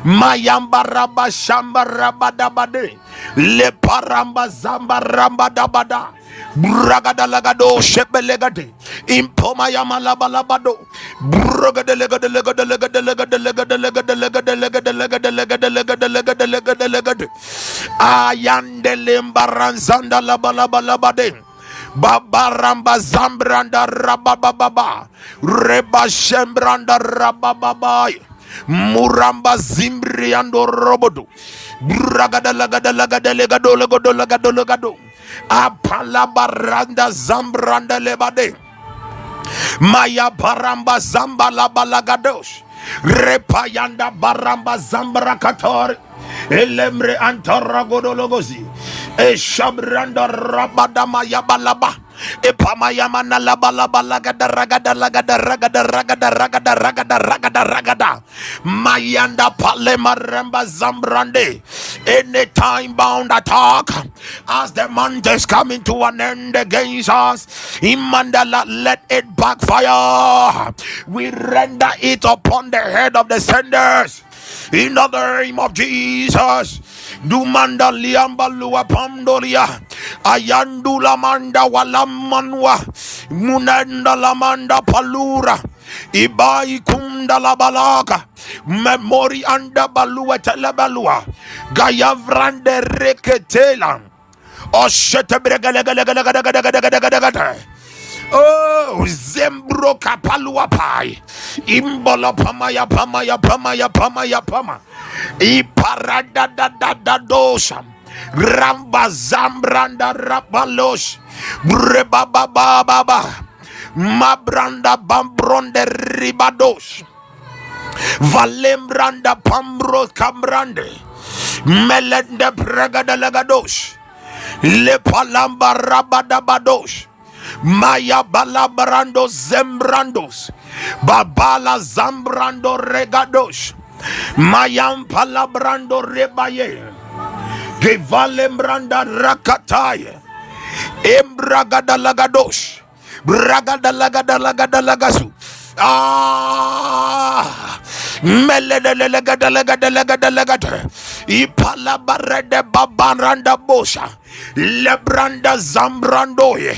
mayamba raba shamba rabada bade le paramba zamba ramba dabada bragada lagado shebelegade. Impoma yama laba labado bragada legade legade legade legade legade legade legade legade legade legade legade legade legade legade ayande lembaranzanda laba laba labade babaramba zambranda rabababa reba shembranda rabababa muramba zimbriando robodo bragadalagadalagadalegadolegodolegadologado apalabaranda zambranda lebade maya baramba zamba labalagadosh repayanda baramba zambrakator elemre antaragodologozi. Eshabranda rabadamayabalaba Epamayamana laba laba lagada ragada lagada ragada ragada ragada ragada ragada ragada Mayanda palema remba zambrande Any time bound attack as the month is coming to an end against us Imandala let it backfire We render it upon the head of the senders in the name of Jesus. Dumanda liamba lua pandoria. Ayandula manda walamanwa. Munenda lamanda palura. Ibai kunda la balaka. Memori anda balua telebalua. Gayavrande reketela. Oshete bregalegalegalegalegalegalegalegalegalegale. Oh, Zembro Kapaluapai. Imbola Pamaya Pamaya Pamaya Pamaya Pama. Iparada da da da dosa. Ramba Zambranda Rapalos. Brebaba Baba. Mabranda Bambronde Ribados. Valembranda Pambro Cambrande. Melende Pregada Legados. Le Palamba Rabadabados. Maya balabrando zembrandos. Babala zambrando regadosh. Mayam palabrando rebaye. givalembranda rakataye. Embragadalagadosh. Bragadalagadalagadalagasu. Ah. Melelelelegadalagadelagadelagade. Ipalabarede babaranda bosha. Lebranda zambrandoye.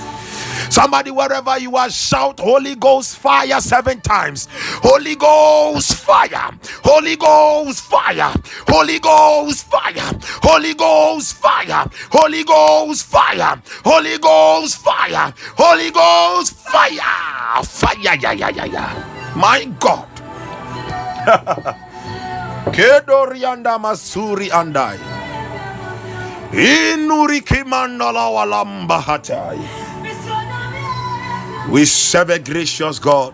Somebody, wherever you are, shout Holy Ghost fire seven times. Holy Ghost fire. Holy Ghost fire. Holy Ghost fire. Holy Ghost fire. Holy Ghost fire. Holy Ghost fire. Holy Ghost fire. Fire. Yeah, yeah, yeah, yeah. My God. Kedorianda Masuri andai. Inuri kimandala walamba hatai. We serve a gracious God.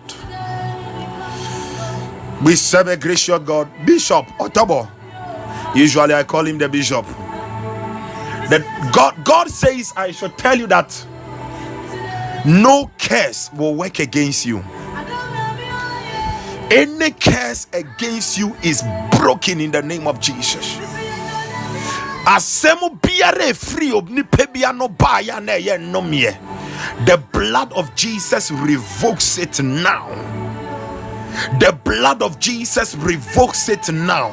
We serve a gracious God. Bishop Otobo. Usually I call him the bishop. That God God says I should tell you that no curse will work against you. Any curse against you is broken in the name of Jesus. Asemu biara free no baya na ye nomie. The blood of Jesus revokes it now. The blood of Jesus revokes it now.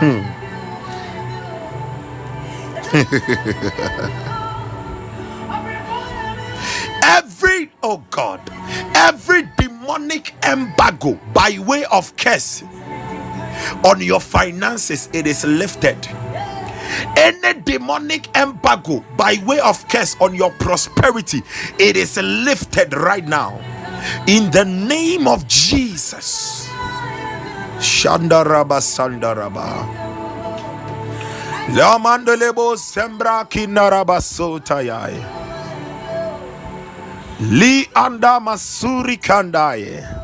Hmm. every oh God, every demonic embargo by way of curse on your finances, it is lifted. Any demonic embargo by way of curse on your prosperity, it is lifted right now. In the name of Jesus. Shandaraba Sandaraba. Lamandelebo Sembra Kinaraba Sotayai. Li anda masuri kandaye.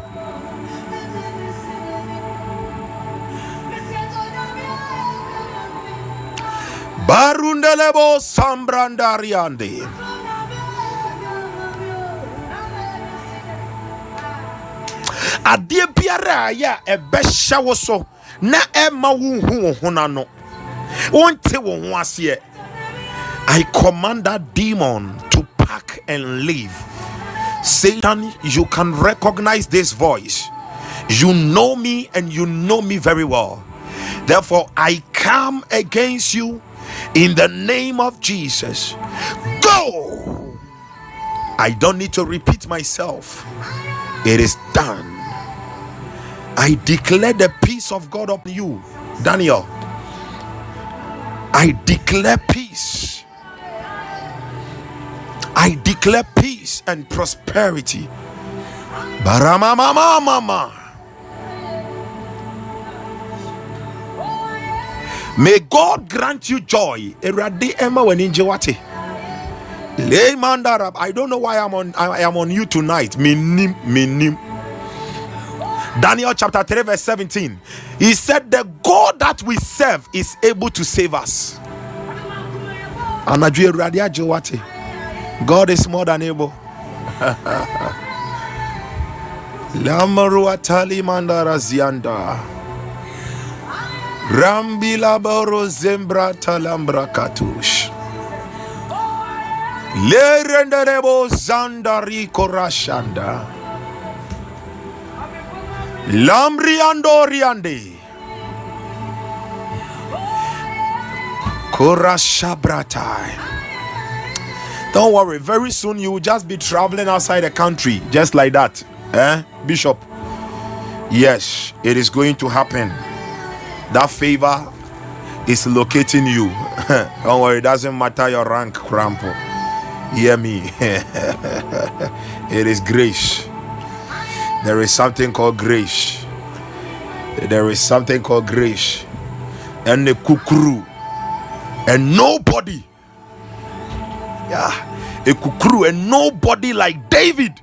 Barundelebo sambrandariande adeɛ biara a yɛ a ɛbɛhyɛ wo so na ɛma wonhu wo ho i command that demon to pack and leave. Satan you can recognize this voice. You know me and you know me very well. Therefore i come against you in the name of Jesus. Go. I don't need to repeat myself. It is done. I declare the peace of God upon you, Daniel. I declare peace. I declare peace and prosperity. Baramama mama. May God grant you joy. I don't know why I'm on I am on you tonight. Minim minim. Daniel chapter 3, verse 17. He said, The God that we serve is able to save us. God is more than able. Lamaru atali mandara zianda. Rambila boro zembra talambra katush. Lerenderebo zandari korashanda. Lamriando riande. Korashabratai. Don't worry, very soon you will just be traveling outside the country, just like that. Eh, Bishop? Yes, it is going to happen that favor is locating you. Don't worry, it doesn't matter your rank, Crampo. Hear me. it is grace. There is something called grace. There is something called grace. And the kukuru. And nobody. Yeah. A kukuru and nobody like David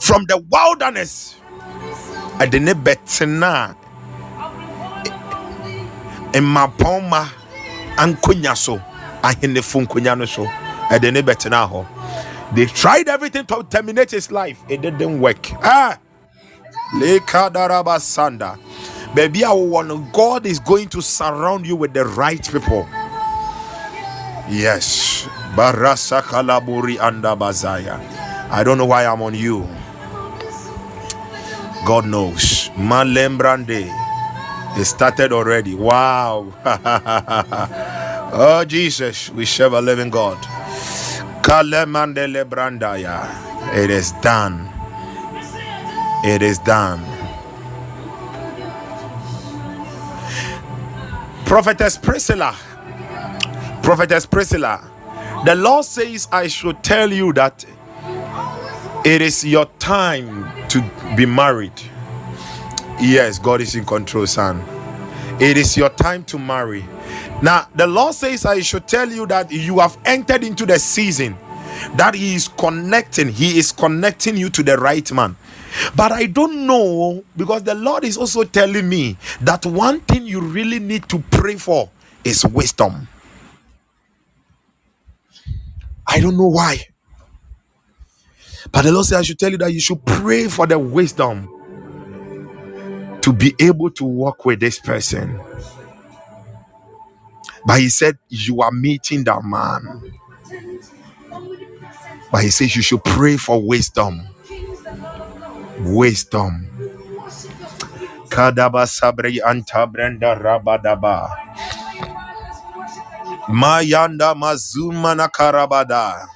from the wilderness. I didn't bet mmapɔnma ankonya so ahenefo nkonya no so. Ɛde ne bɛtena hɔ. They tried everything to terminate his life. It didn't work. Ah! Lekadaraba sanda baby I want God is going to surround you with the right people. Yes. Barasa kalaburi anda bazaya I don't know why I'm on you. God knows. Malembrande it started already. Wow. oh, Jesus, we serve a living God. It is done. It is done. Prophetess Priscilla. Prophetess Priscilla. The Lord says, I should tell you that it is your time to be married. Yes, God is in control, son. It is your time to marry. Now, the Lord says, I should tell you that you have entered into the season that He is connecting, He is connecting you to the right man. But I don't know because the Lord is also telling me that one thing you really need to pray for is wisdom. I don't know why. But the Lord says, I should tell you that you should pray for the wisdom to be able to work with this person. But he said, You are meeting that man. But he says, You should pray for wisdom. Wisdom. Kadaba sabri anta brenda rabadaba. Mayanda mazuma na karabada.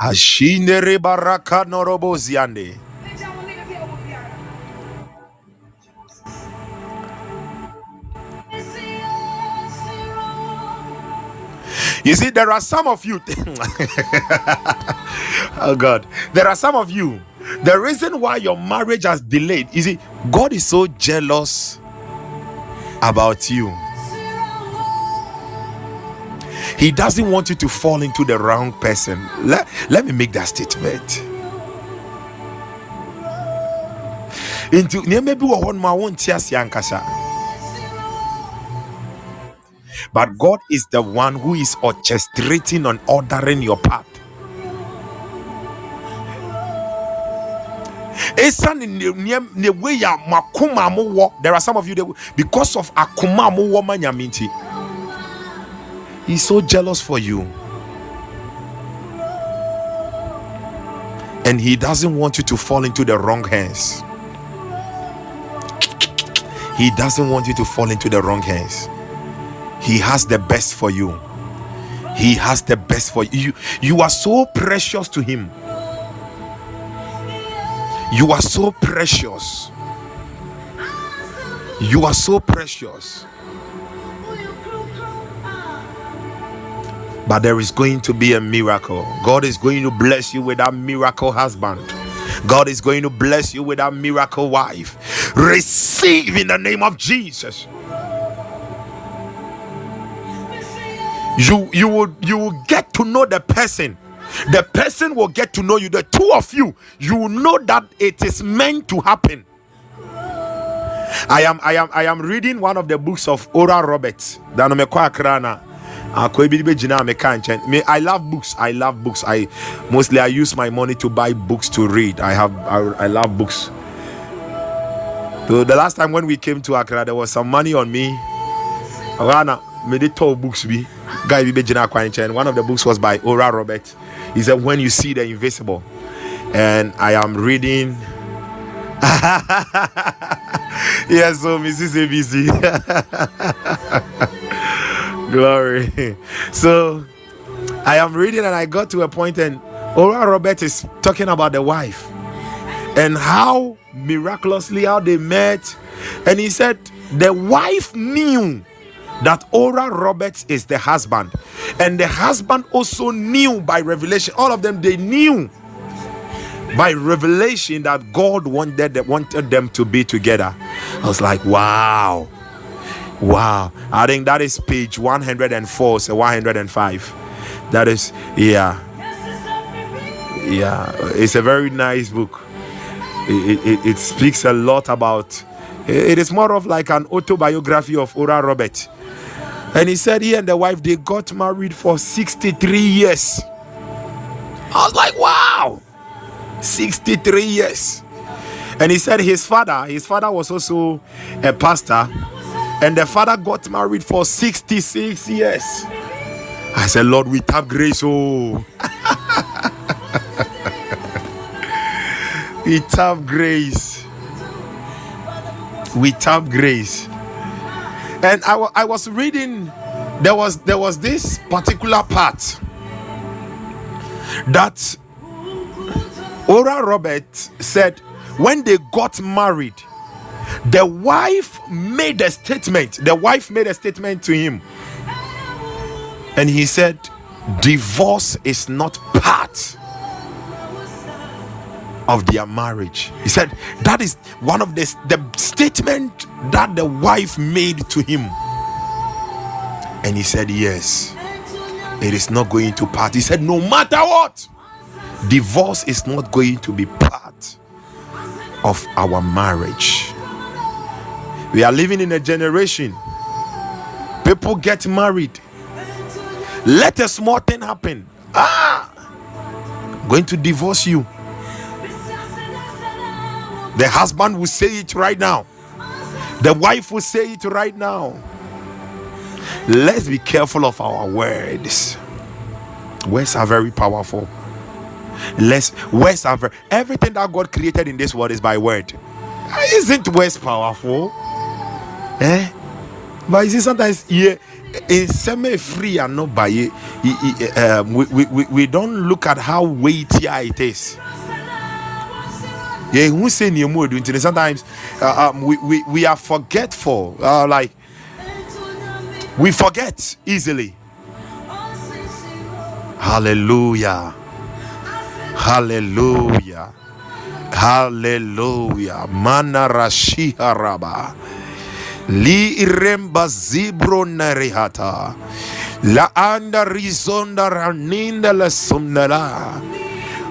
Ashindere baraka noroboziande. You see, there are some of you. oh God, there are some of you. The reason why your marriage has delayed, you see, God is so jealous about you. He doesn't want you to fall into the wrong person. Let, let me make that statement. Into maybe one more but God is the one who is orchestrating and ordering your path. There are some of you that because of akuma minti, he's so jealous for you. And he doesn't want you to fall into the wrong hands. He doesn't want you to fall into the wrong hands. He has the best for you. He has the best for you. You are so precious to Him. You are so precious. You are so precious. But there is going to be a miracle. God is going to bless you with that miracle husband. God is going to bless you with that miracle wife. Receive in the name of Jesus. You you will you will get to know the person. The person will get to know you. The two of you you know that it is meant to happen. I am i am i am reading one of the books of Oral Roberts. I love books. I love books. I mostly i use my money to buy books to read. I have i, I love books. So the last time when we came to Accra there was some money on me. Rana made it books be guy bi bɛgyina kwan nkyɛn one of the books was by Oral Robert. He said when you see the invisible and I am reading. Yes so Mrs. ABC glory. So I am reading and I got to a point and Oral Robert is talking about the wife and how miraculously how they met. And he said the wife knew that Oral Roberts is the husband, and the husband also knew by revelation. All of them they knew by revelation that God wanted them, wanted them to be together. I was like, wow, wow. I think that is page 104, so 105. That is, yeah, yeah. It's a very nice book. It, it, it speaks a lot about. It is more of like an autobiography of Oral Roberts and he said he and the wife they got married for 63 years. I was like, wow, 63 years. And he said his father, his father was also a pastor, and the father got married for 66 years. I said, Lord, we tap grace. Oh, we tap grace. We tap grace and I, I was reading there was there was this particular part that Oral Robert said when they got married the wife made a statement the wife made a statement to him. And he said divorce is not part of their marriage. He said that is one of the, the statement that the wife made to him. And he said, Yes, it is not going to part. He said, No matter what, divorce is not going to be part of our marriage. We are living in a generation. People get married. Let a small thing happen. Ah, going to divorce you. The husband will say it right now. The wife will say it right now. Let's be careful of our words. Words are very powerful. Let's words are very, everything that God created in this world is by word. Isn't words powerful? Eh? But you see, sometimes yeah, in semi free and not by it, um, we, we, we don't look at how weighty it is. Yeah, who say sometimes uh, um, we, we, we are forgetful. Uh, like we forget easily. Hallelujah. Hallelujah. Hallelujah. Mana rashiha raba. Li iremba zibro narihata. La anda rizonda raninda la sumnala.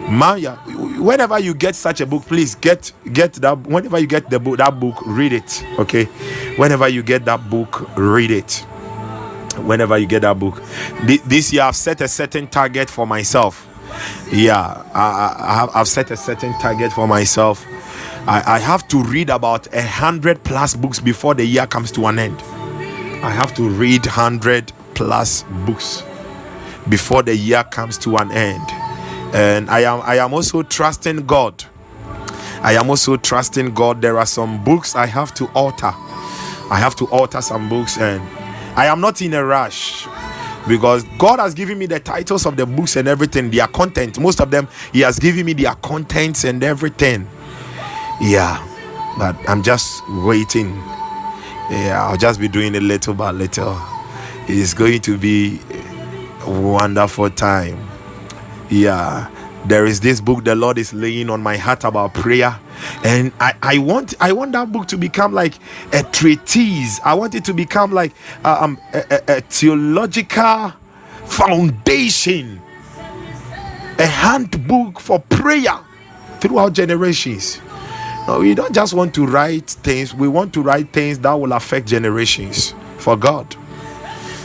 Maya, whenever you get such a book, please get get that. Whenever you get the book, that book, read it. Okay, whenever you get that book, read it. Whenever you get that book, this year I've set a certain target for myself. Yeah, I, I have set a certain target for myself. I, I have to read about a hundred plus books before the year comes to an end. I have to read hundred plus books before the year comes to an end and i am i am also trusting god. I am also trusting god. There are some books i have to alter. I have to alter some books and i am not in a rush because god has given me the titles of the books and everything their content. Most of them he has given me their contents and everything. Yeah but i'm just waiting. Yeah i'll just be doing it little by little. It's going to be a wonderful time yeah. There is this book the lord is laying on my heart about prayer. And i i want i want that book to become like a treatise. I want it to become like uh, um, a, a, a theological foundation. A handbook for prayer throughout generations. No we don't just want to write things. We want to write things that will affect generations for god.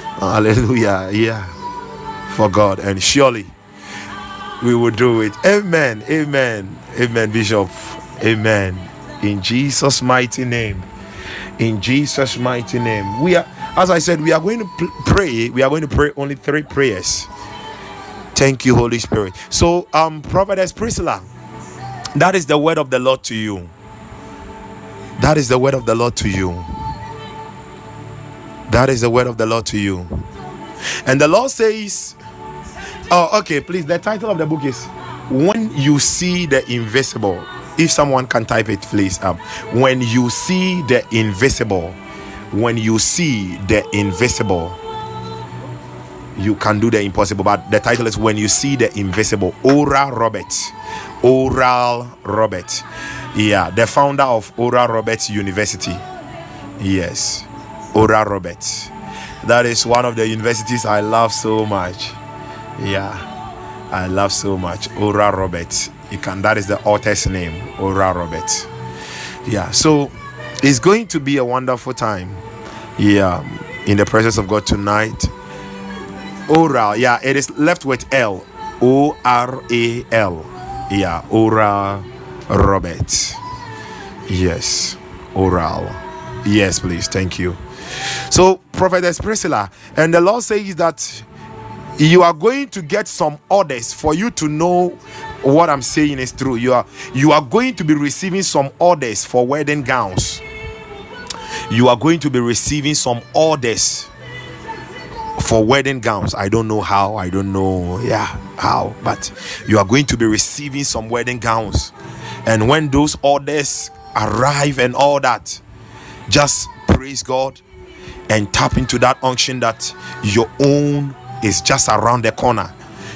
Hallelujah. Yeah. For god. And surely we will do it. Amen. Amen. Amen, Bishop. Amen. In Jesus' mighty name. In Jesus' mighty name. We are, as I said, we are going to pray. We are going to pray only three prayers. Thank you, Holy Spirit. So, um, Prophetess Priscilla, that is the word of the Lord to you. That is the word of the Lord to you. That is the word of the Lord to you. And the Lord says, Oh, okay. Please, the title of the book is When You See the Invisible. If someone can type it, please. Um, when you see the invisible, when you see the invisible, you can do the impossible. But the title is When You See the Invisible. Oral Roberts. Oral Roberts. Yeah, the founder of Oral Roberts University. Yes, Oral Roberts. That is one of the universities I love so much. Yeah, I love so much. Ora Roberts. You can that is the author's name, Ora Roberts. Yeah, so it's going to be a wonderful time. Yeah, in the presence of God tonight. Oral, yeah, it is left with L. O R A L. Yeah, Ora Roberts. Yes, oral. Yes, please. Thank you. So, Prophetess Priscilla, and the Lord says that you are going to get some orders for you to know what I'm saying is true. You are you are going to be receiving some orders for wedding gowns. You are going to be receiving some orders for wedding gowns. I don't know how, I don't know, yeah, how, but you are going to be receiving some wedding gowns. And when those orders arrive and all that, just praise God and tap into that unction that your own is just around the corner.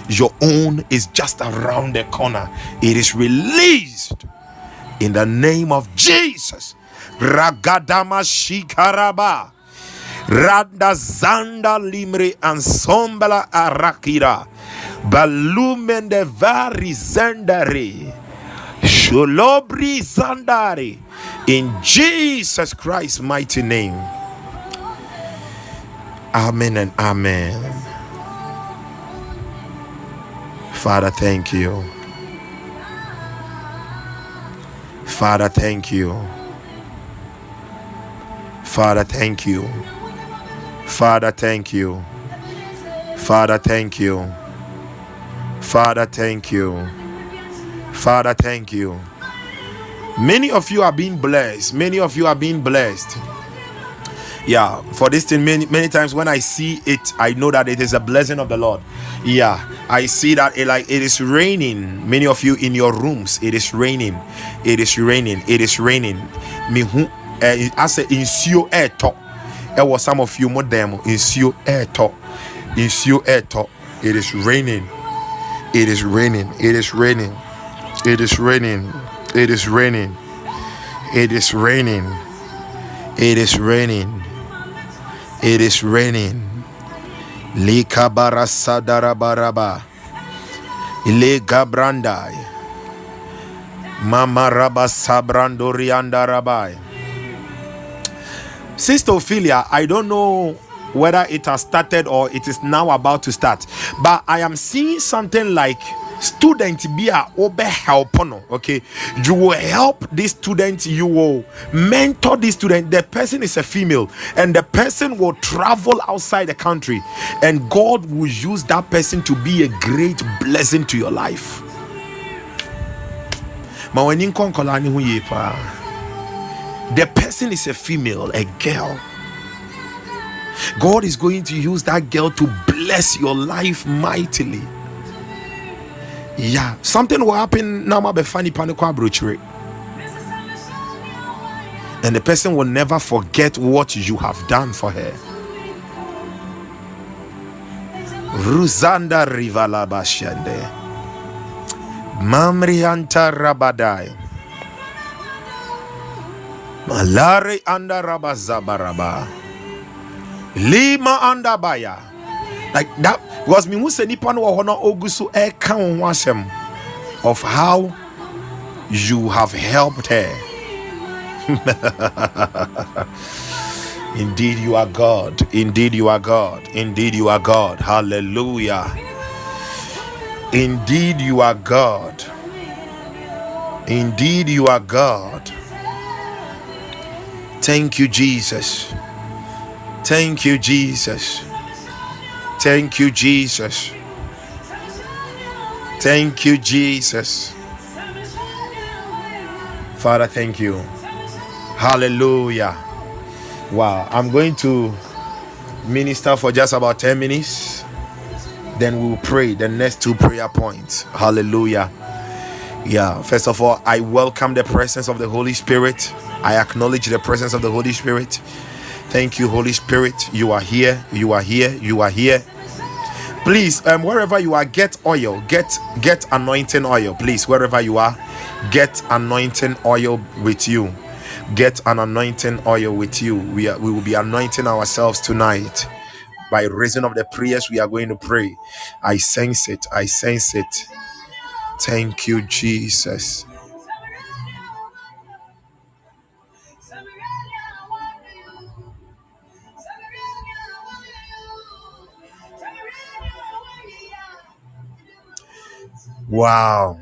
Your own is just around the corner. It is released in the name of Jesus. Ragadama Shikaraba. Randa Zanda Limri Ansombala Arakira. Balumende Vari Zendari. Sholobri Zandari. In Jesus Christ's mighty name. Amen and amen. Father, thank you. Father, thank you. Father, thank you. Father, thank you. Father, thank you. Father, thank you. Father, thank you. Many of you are being blessed. Many of you are being blessed. Yeah, for this thing, many many times when I see it, I know that it is a blessing of the Lord. Yeah, I see that it like it is raining. Many of you in your rooms, it is raining. It is raining. It is raining. Me who I say insuo eto. It was some of you more them insuo eto. Insuo eto. It is raining. It is raining. It is raining. It is raining. It is raining. It is raining. It is raining. It is raining. Likabara sadarabaraba. Ile gabrandai. Mama raba rabai. Sister Ophelia, I don't know whether it has started or it is now about to start, but I am seeing something like student be a obe help no okay? You will help this student you will mentor this student. The person is a female and the person will travel outside the country and god will use that person to be a great blessing to your life. The person is a female a girl. God is going to use that girl to bless your life mightily yeah. Something will happen. Now be funny panic and the person will never forget what you have done for her. Ruzanda Rivala Bashande Mamrianta Rabadai. Malare anda Rabazabaraba Lima anda Baya. Like that because me sɛ nipa no wɔ no ho of how you have helped her. Indeed you are god. Indeed you are god. Indeed you are god. Hallelujah. Indeed you are god. Indeed you are god. Thank you jesus. Thank you jesus Thank you, Jesus. Thank you, Jesus. Father, thank you. Hallelujah. Wow. I'm going to minister for just about 10 minutes. Then we will pray the next two prayer points. Hallelujah. Yeah. First of all, I welcome the presence of the Holy Spirit. I acknowledge the presence of the Holy Spirit. Thank you, Holy Spirit. You are here. You are here. You are here please um wherever you are get oil. Get get anointing oil please. Wherever you are get anointing oil with you. Get an anointing oil with you. We are we will be anointing ourselves tonight. By reason of the prayers we are going to pray. I sense it. I sense it. Thank you jesus Wow.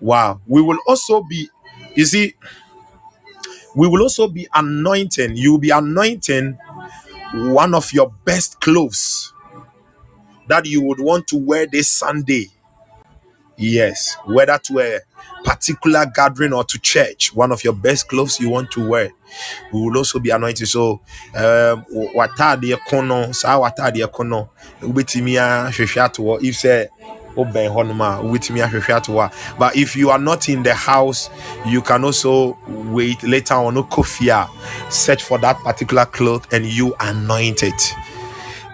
Wow. We will also be, you see, we will also be anointing. You will be anointing one of your best clothes that you would want to wear this Sunday. Yes, whether to a particular gathering or to church, one of your best clothes you want to wear. We will also be anointed. So, um, watade kono, sa watade kono, ubetimi ahwehwe ato if say but if you are not in the house you can also wait later on. Kofia search for that particular cloth and you anoint it.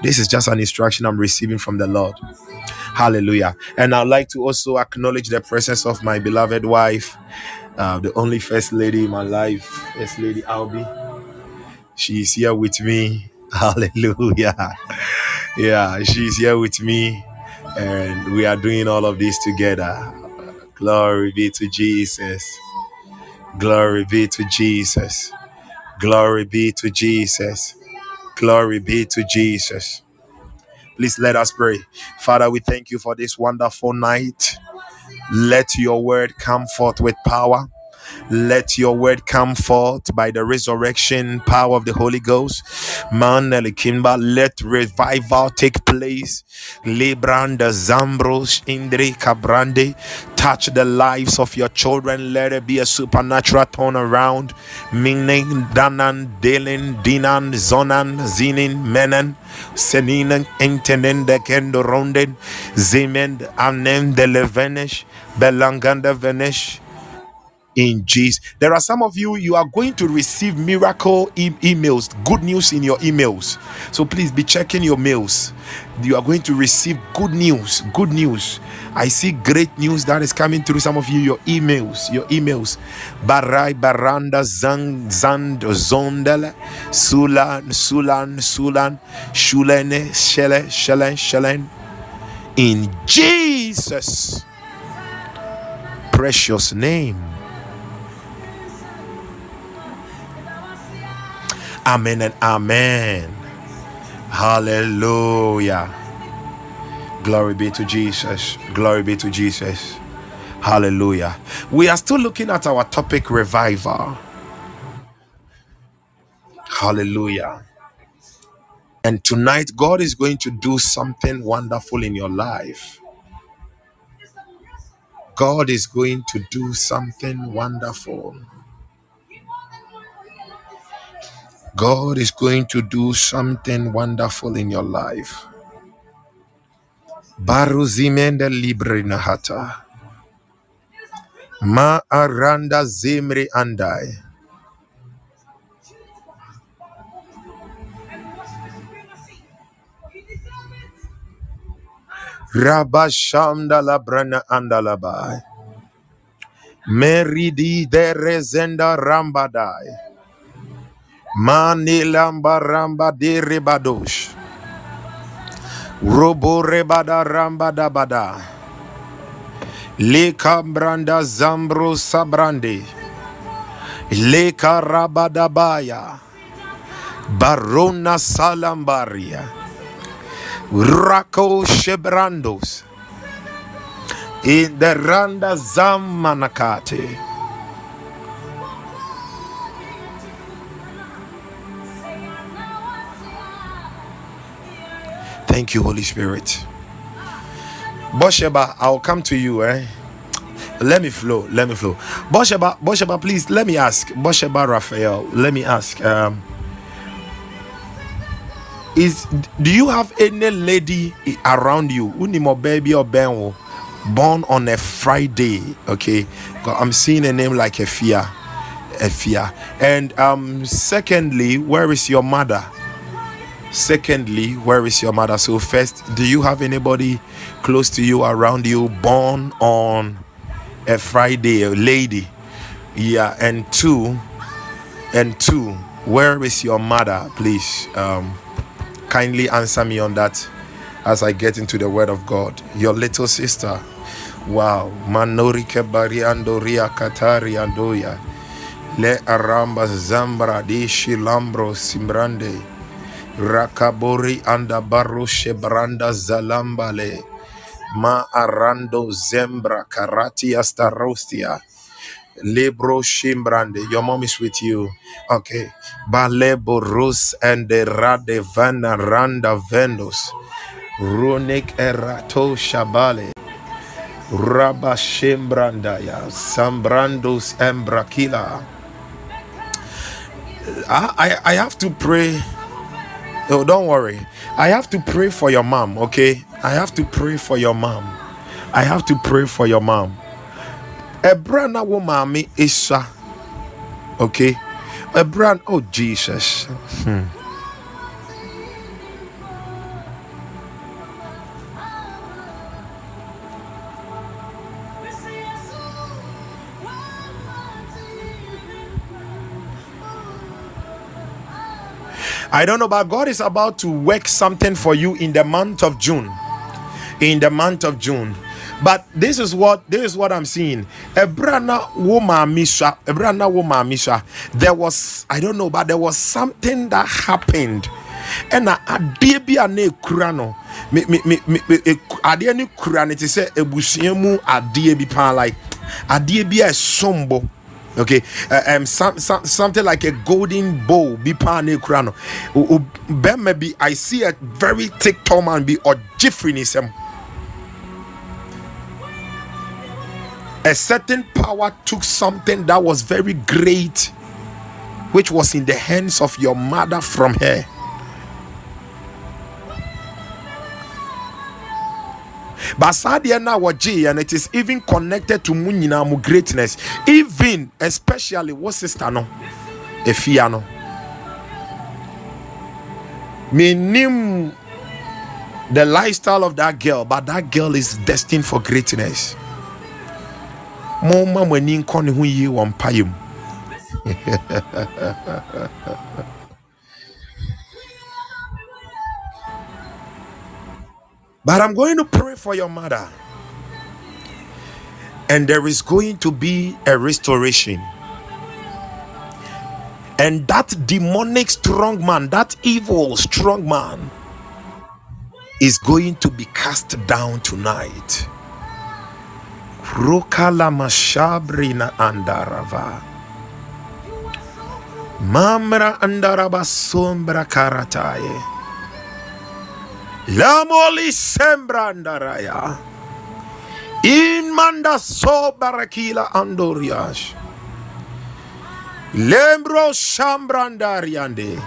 This is just an instruction i'm receiving from the lord. Hallelujah. And i'd like to also acknowledge the presence of my beloved wife uh, the only first lady in my life first lady albi. She's here with me. Hallelujah. Yeah she's here with me and we are doing all of this together. Glory be to Jesus. Glory be to Jesus. Glory be to Jesus. Glory be to Jesus. Please let us pray. Father, we thank you for this wonderful night. Let your word come forth with power. Let your word come forth by the resurrection power of the Holy Ghost. Man Kimba, let revival take place. Libranda Zambros Indri Cabrande. Touch the lives of your children. Let it be a supernatural turnaround. Meaning Danan, Delin, Dinan, Zonan, Zinin, Menan, Seninen, Intenen, de Kendo Ronden, Zimend, Anem de Levenish, Belanganda Venish in Jesus. There are some of you, you are going to receive miracle e- emails, good news in your emails. So please be checking your mails. You are going to receive good news, good news. I see great news that is coming through some of you, your emails, your emails. Barai Baranda Zang Zand Zondele Sulan Sulan Sulan Shulene Shele Shelen Shelen in Jesus precious name. Amen and amen. Hallelujah. Glory be to Jesus. Glory be to Jesus. Hallelujah. We are still looking at our topic revival. Hallelujah. And tonight, God is going to do something wonderful in your life. God is going to do something wonderful. God is going to do something wonderful in your life. Baruzimenda libre nahata. Ma aranda zimri andai. Rabashamda labrana andalabai. Meridi de rezenda rambadai. Mani lamba ramba de rebadosh. Robo rebada ramba dabada. Leka branda zambro sabrande. Leka rabadabaya. Barona salambaria. Rako shebrandos. In the randa zamanakate. Thank you, Holy Spirit. Bosheba, I'll come to you, eh? Let me flow. Let me flow. Bosheba, Bosheba, please let me ask. Bosheba Raphael, let me ask. Um, is do you have any lady around you, Unimo baby or Benwo, born on a Friday? okay I'm seeing a name like Efia. Efia. And um, secondly, where is your mother? Secondly, where is your mother? So first, do you have anybody close to you around you born on a Friday, a lady? Yeah, and two, and two, where is your mother? Please, um, kindly answer me on that as I get into the word of God. Your little sister. Wow. Manorike bariando ria katari andoya. Le aramba zambra di shilambro simbrande. Rakabori anda barushe branda zalambale. Ma arando zembra karati asta rostia. Lebro Shimbrande. Your mom is with you. Okay. Balebo Rus and the Rade Vana Randa Vendos. Runik Erato Shabale. Rabba Shimbrandaya. Sambrandos Embrakila. I, I, I have to pray. Oh, don't worry. I have to pray for your mom, okay? I have to pray for your mom. I have to pray for your mom. A brand wo maame esua okay a brand oh jesus hmm. I don't know, but God is about to work something for you in the month of June. In the month of June, but this is what this is what I'm seeing. Ebrana woman misha, ebrana woman misha. There was I don't know, but there was something that happened. And adeɛ bi a na ekura no me me me me adeɛ no kura no te sɛ ebusua mu adeɛ bi paa like adeɛ bi a ɛsombo okay? Uh, um some, some, something like a golden bowl be pan krano maybe i see a very thick tall man be or jiffrinism a certain power took something that was very great which was in the hands of your mother from her but saa deɛ no a and it is even connected to mu greatness. Even especially what sister no? Efia no? Menim the lifestyle of that girl but that girl is destined for greatness. Mo ma mo ani nkɔ ne ho yie wɔ mpayɛ mu But I'm going to pray for your mother. And there is going to be a restoration. And that demonic strong man, that evil strong man, is going to be cast down tonight. Rokala mashabrina andarava. Mamra andaraba sombra karataye. Lamoli sembrandaraya. In manda so barakila andoriash. Lembro shambrandariande.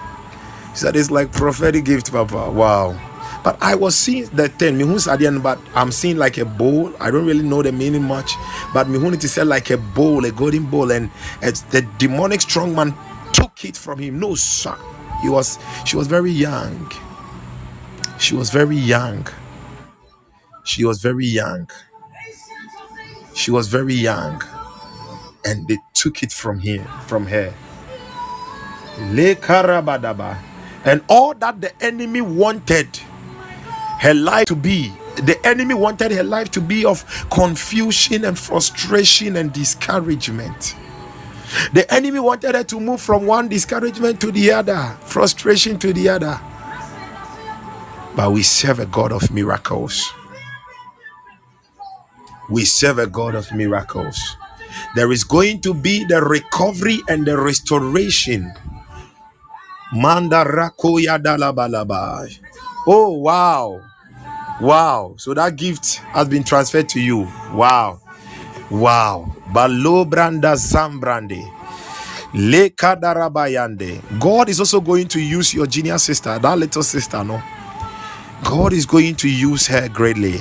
He said it's like prophetic gift, Papa. Wow. But I was seeing the thing, Mihun Sadian, but I'm seeing like a bowl. I don't really know the meaning much. But Mihun it said like a bowl, a golden bowl, and it's the demonic strong man took it from him. No, sir. He was she was very young. She was very young. She was very young. She was very young. And they took it from here, from her. Le karabadaba. And all that the enemy wanted her life to be, the enemy wanted her life to be of confusion and frustration and discouragement. The enemy wanted her to move from one discouragement to the other, frustration to the other. But we serve a God of miracles. We serve a God of miracles. There is going to be the recovery and the restoration. Manda rakoya dalabalaba. Oh wow. Wow. So that gift has been transferred to you. Wow. Wow. Balo branda zambrande. God is also going to use your genius sister, that little sister, no? God is going to use her greatly.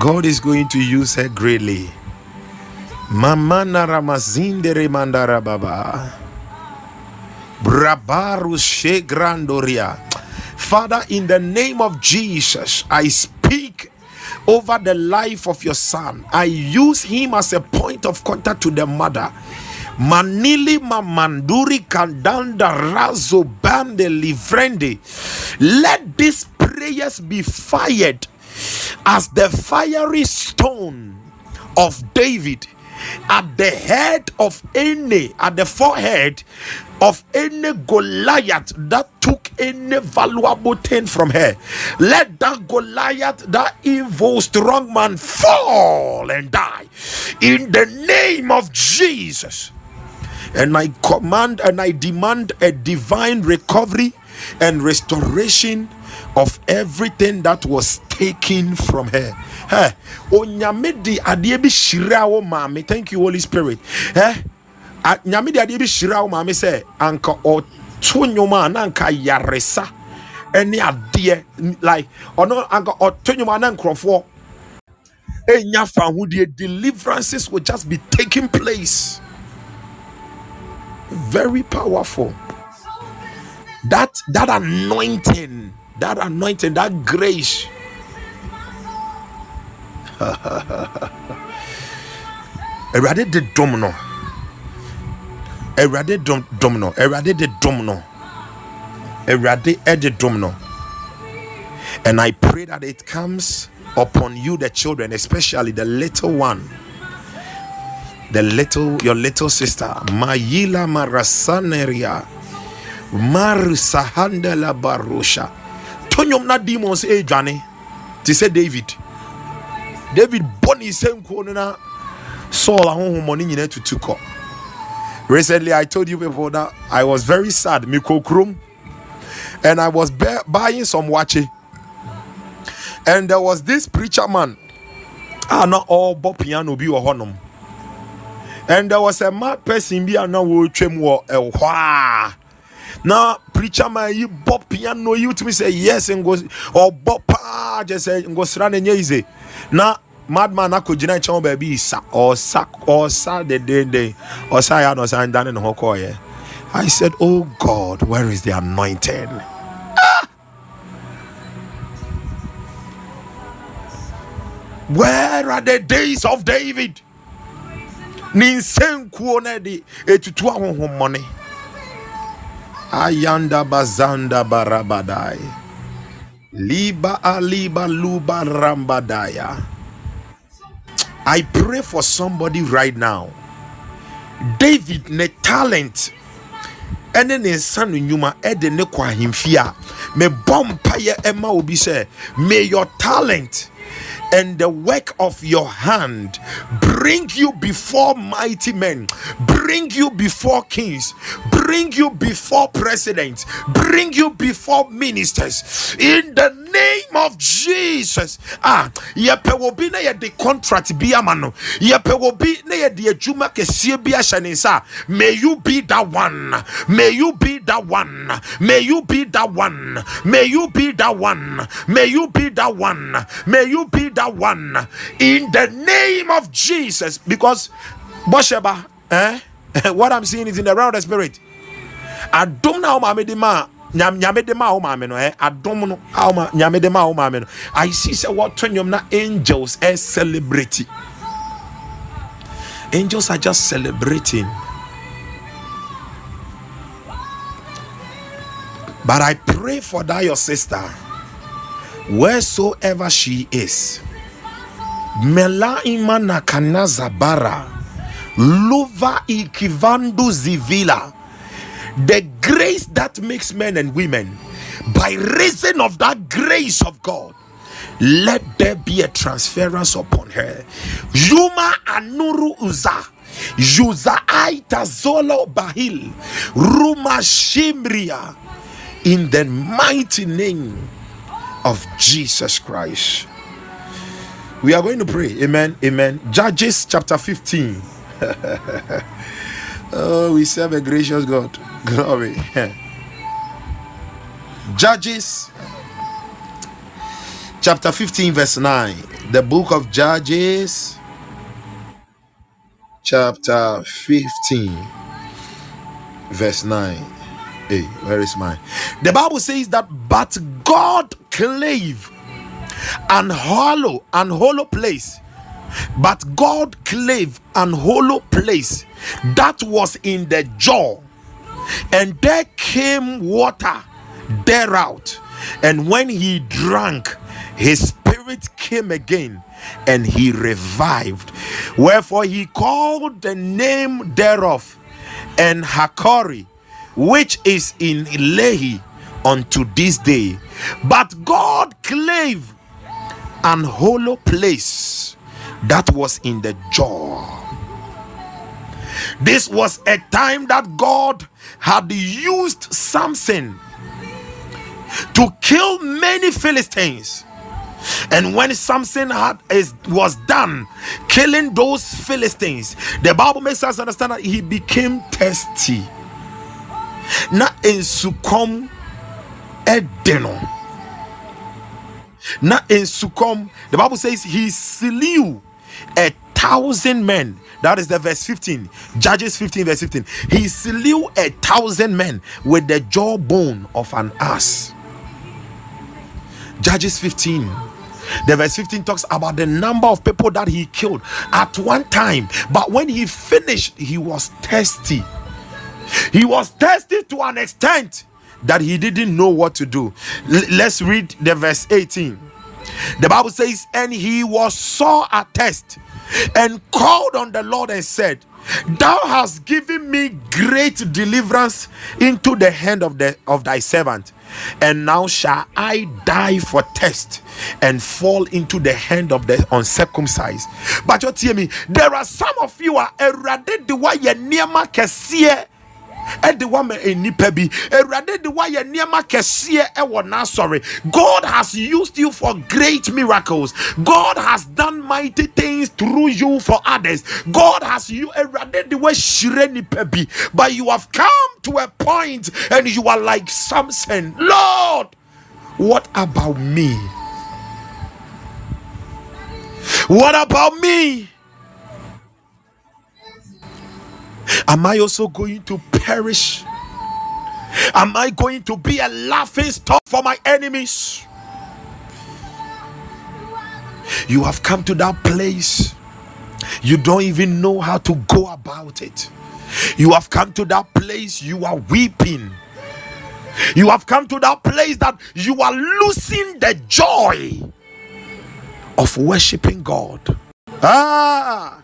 God is going to use her greatly. Mamana ramazindere mandara baba. Brabaru grandoria. Father, in the name of Jesus, I speak over the life of your son. I use him as a point of contact to the mother manili mamanduri kandanda razo bande livrende. Let these prayers be fired as the fiery stone of david at the head of any at the forehead of any Goliath that took any valuable thing from her. Let that Goliath, that evil strong man, fall and die. In the name of Jesus and I command and I demand a divine recovery and restoration of everything that was taken from her. Hey, onyame di adeɛ bi hyira. Thank you Holy Spirit. Eh? Nyame di adeɛ bi hyira anka ɔto nnwom anka yaresa ɛne adeɛ like ɔno anka ɔto nnwom a na nkurɔfoɔ ɛnya fa ahodie deliverances will just be taking place very powerful. That that anointing that anointing that grace. Awurade de dom no awurade dom no awurade de dom no awurade de dom And I pray that it comes upon you, the children, especially the little one. The little, your little sister, Mayila Marasaneria, Marusahandela Barusha. Tonyom na demons e Johnny. To say David. David Bonnie same na Saul ahonhomoni nyina tutu kɔ. Recently, I told you before that I was very sad. Mikokrum and I was buying some wache. And there was this preacher man. Ah, not all bop piano be or honum. And there was a mad person be and now will trim war a Now preacher man you bop piano you to me say yes and goes or bop pa just say go running easy. Now madman akɔgyina nkyɛn baabi sa ɔsa ɔsa dedede ɔsa yɛ ano ɔsa ndane ne ho kɔɔyɛ I said, Oh God, where is the anointing? Ah! Where are the days of David? Ninsenkuo na di etutu ahohomone. Ayanda bazanda barabadai. Liba aliba luba rambadaya. I pray for somebody right now. David ne talent ɛne ne nsa no nnwuma ɛde ne kɔ ahemfie a mebɔ mpayɛ obi sɛ may your talent and the work of your hand bring you before mighty men, bring you before kings, bring you before presidents, bring you before ministers in the name of Jesus. Ah, yepe will be na the contract be amano, yepe will be na the adwuma kɛseɛ bi ahyɛ May you be that one. May you be that one. May you be that one. May you be that one. May you be that one. May you be that that one in the name of Jesus. Because Bosheba, eh? what I'm seeing is in the realm of the spirit. I don't know ma nyame ma wo maame no eh adom no awma nyame de ma wo maame no i see say what twanyom na angels are celebrating angels are just celebrating but i pray for that your sister wheresoever she is Melaima nakanazabara. Luva ikivandu zivila. The grace that makes men and women, by reason of that grace of God, let there be a transference upon her. Yuma anuru uza. Yuza aita zolo bahil. Ruma shimria. In the mighty name of Jesus Christ. We are going to pray. Amen. Amen. Judges chapter 15. oh, we serve a gracious God. Glory. Judges chapter 15, verse 9. The book of Judges, chapter 15, verse 9. Hey, where is mine? The Bible says that, but God clave and hollow and hollow place. But god clave and hollow place that was in the jaw. And there came water thereout. And when he drank his spirit came again and he revived. Wherefore he called the name thereof Enhakkore which is in lehi unto this day. But god clave an hollow place that was in the jaw. This was a time that God had used Samson to kill many Philistines. And when Samson had is, was done killing those Philistines, the Bible makes us understand that he became thirsty. In succumb edeno now in Succom, the Bible says he slew a thousand men. That is the verse 15. Judges 15, verse 15. He slew a thousand men with the jawbone of an ass. Judges 15. The verse 15 talks about the number of people that he killed at one time. But when he finished, he was thirsty. He was thirsty to an extent that he didn't know what to do. L- let's read the verse 18. The Bible says, And he was sore at test and called on the Lord and said, Thou hast given me great deliverance into the hand of the of thy servant, and now shall I die for test and fall into the hand of the uncircumcised. But you hear me, there are some of you are erade the way ye ɛde wama nipa bi. Awurade de wayɛ nneɛma kɛseɛ ɛwɔ n'asɔre. God has used you for great miracles. God has done mighty things through you for others. God has you awurade de wahyire nipa bi. But you have come to a point and you are like samson. Lord what about me? What about me Am I also going to perish? Am I going to be a laughing stock for my enemies? You have come to that place. You don't even know how to go about it. You have come to that place. You are weeping. You have come to that place that you are losing the joy of worshiping God. Ah,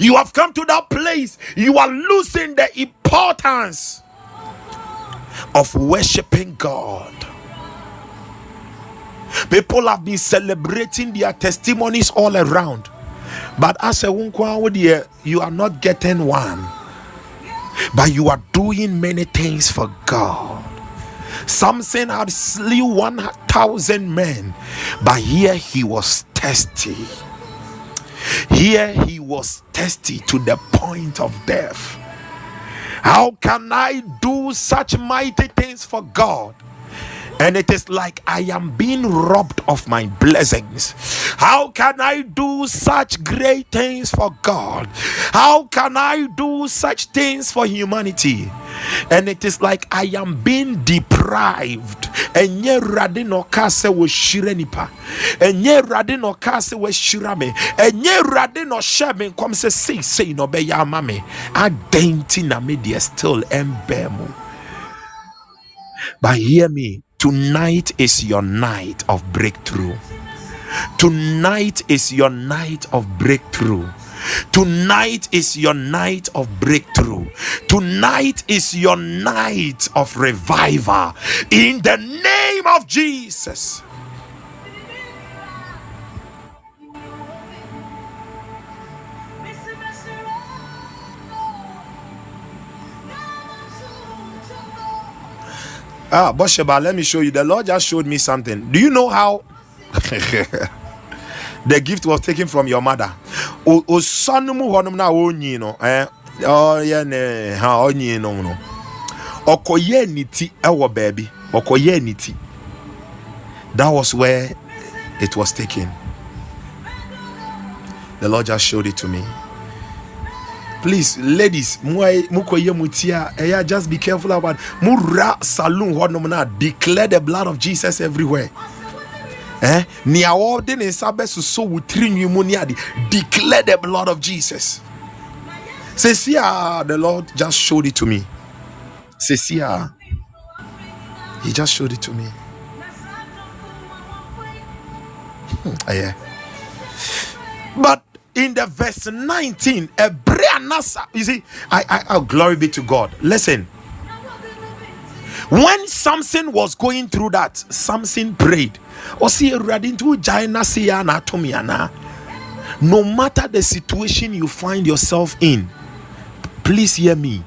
you have come to that place, you are losing the importance of worshiping God. People have been celebrating their testimonies all around, but as a you You are not getting one, but you are doing many things for God. Samson had slew 1,000 men, but here he was thirsty. Here he was thirsty to the point of death. How can I do such mighty things for God? And it is like I am being robbed of my blessings. How can I do such great things for God? How can I do such things for humanity? And it is like I am being deprived. And ye rade no kase wo shire nipa. Enye rade no kase wo shira me. Enye rade no share me come say say say no be ya mame. Adenti na me still embemu. But hear me, Tonight is your night of breakthrough. Tonight is your night of breakthrough. Tonight is your night of breakthrough. Tonight is your night of revival. In the name of Jesus. Ah, Bosheba, let me show you. The Lord just showed me something. Do you know how the gift was taken from your mother? O honum na onyi no eh oh yeah. That was where it was taken. The Lord just showed it to me please ladies mukoye mutia eya just be careful about mura saloon hɔnom na declare the blood of jesus everywhere. Eh? Nea wɔde ne nsa bɛsoso wo tirinwi mu ne ade declare the blood of jesus. See ah the lord just showed it to me. See ah he just showed it to me. Hmm, yeah. But in the verse 19 you see I, I oh glory be to god. Listen. When samson was going through that samson prayed. No matter the situation you find yourself in please hear me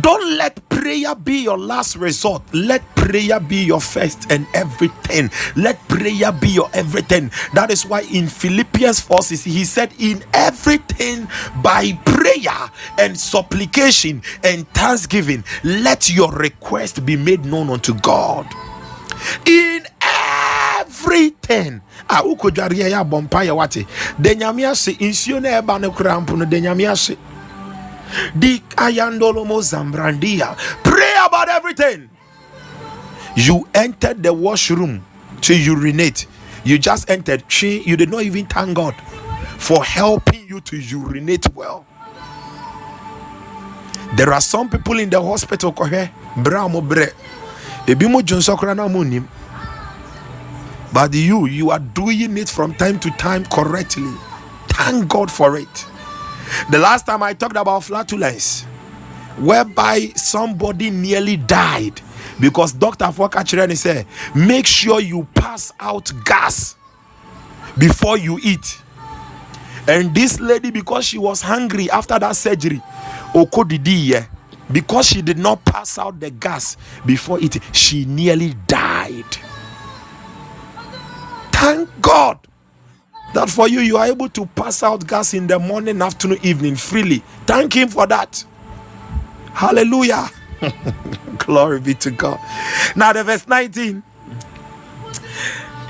don't let prayer be your last resort. Let prayer be your first and everything. Let prayer be your everything. That is why in Philippians 4 he said, In everything by prayer and supplication and thanksgiving, let your request be made known unto God. In everything ah, a wokɔdwareɛ yɛ abɔ mpa yɛ wate da nyame ase nsuo no ɛba Pray about everything. You entered the washroom to urinate. You just entered. You did not even thank God for helping you to urinate well. there are some people in the hospital but you you are doing it from time to time correctly thank god for it the last time i talked about flatulence whereby somebody nearly died because Dr. Fokachireni said, make sure you pass out gas before you eat. And this lady, because she was hungry after that surgery, because she did not pass out the gas before eating, she nearly died. Thank God that for you, you are able to pass out gas in the morning, afternoon, evening freely. Thank Him for that. Hallelujah. Glory be to God. Now, the verse 19.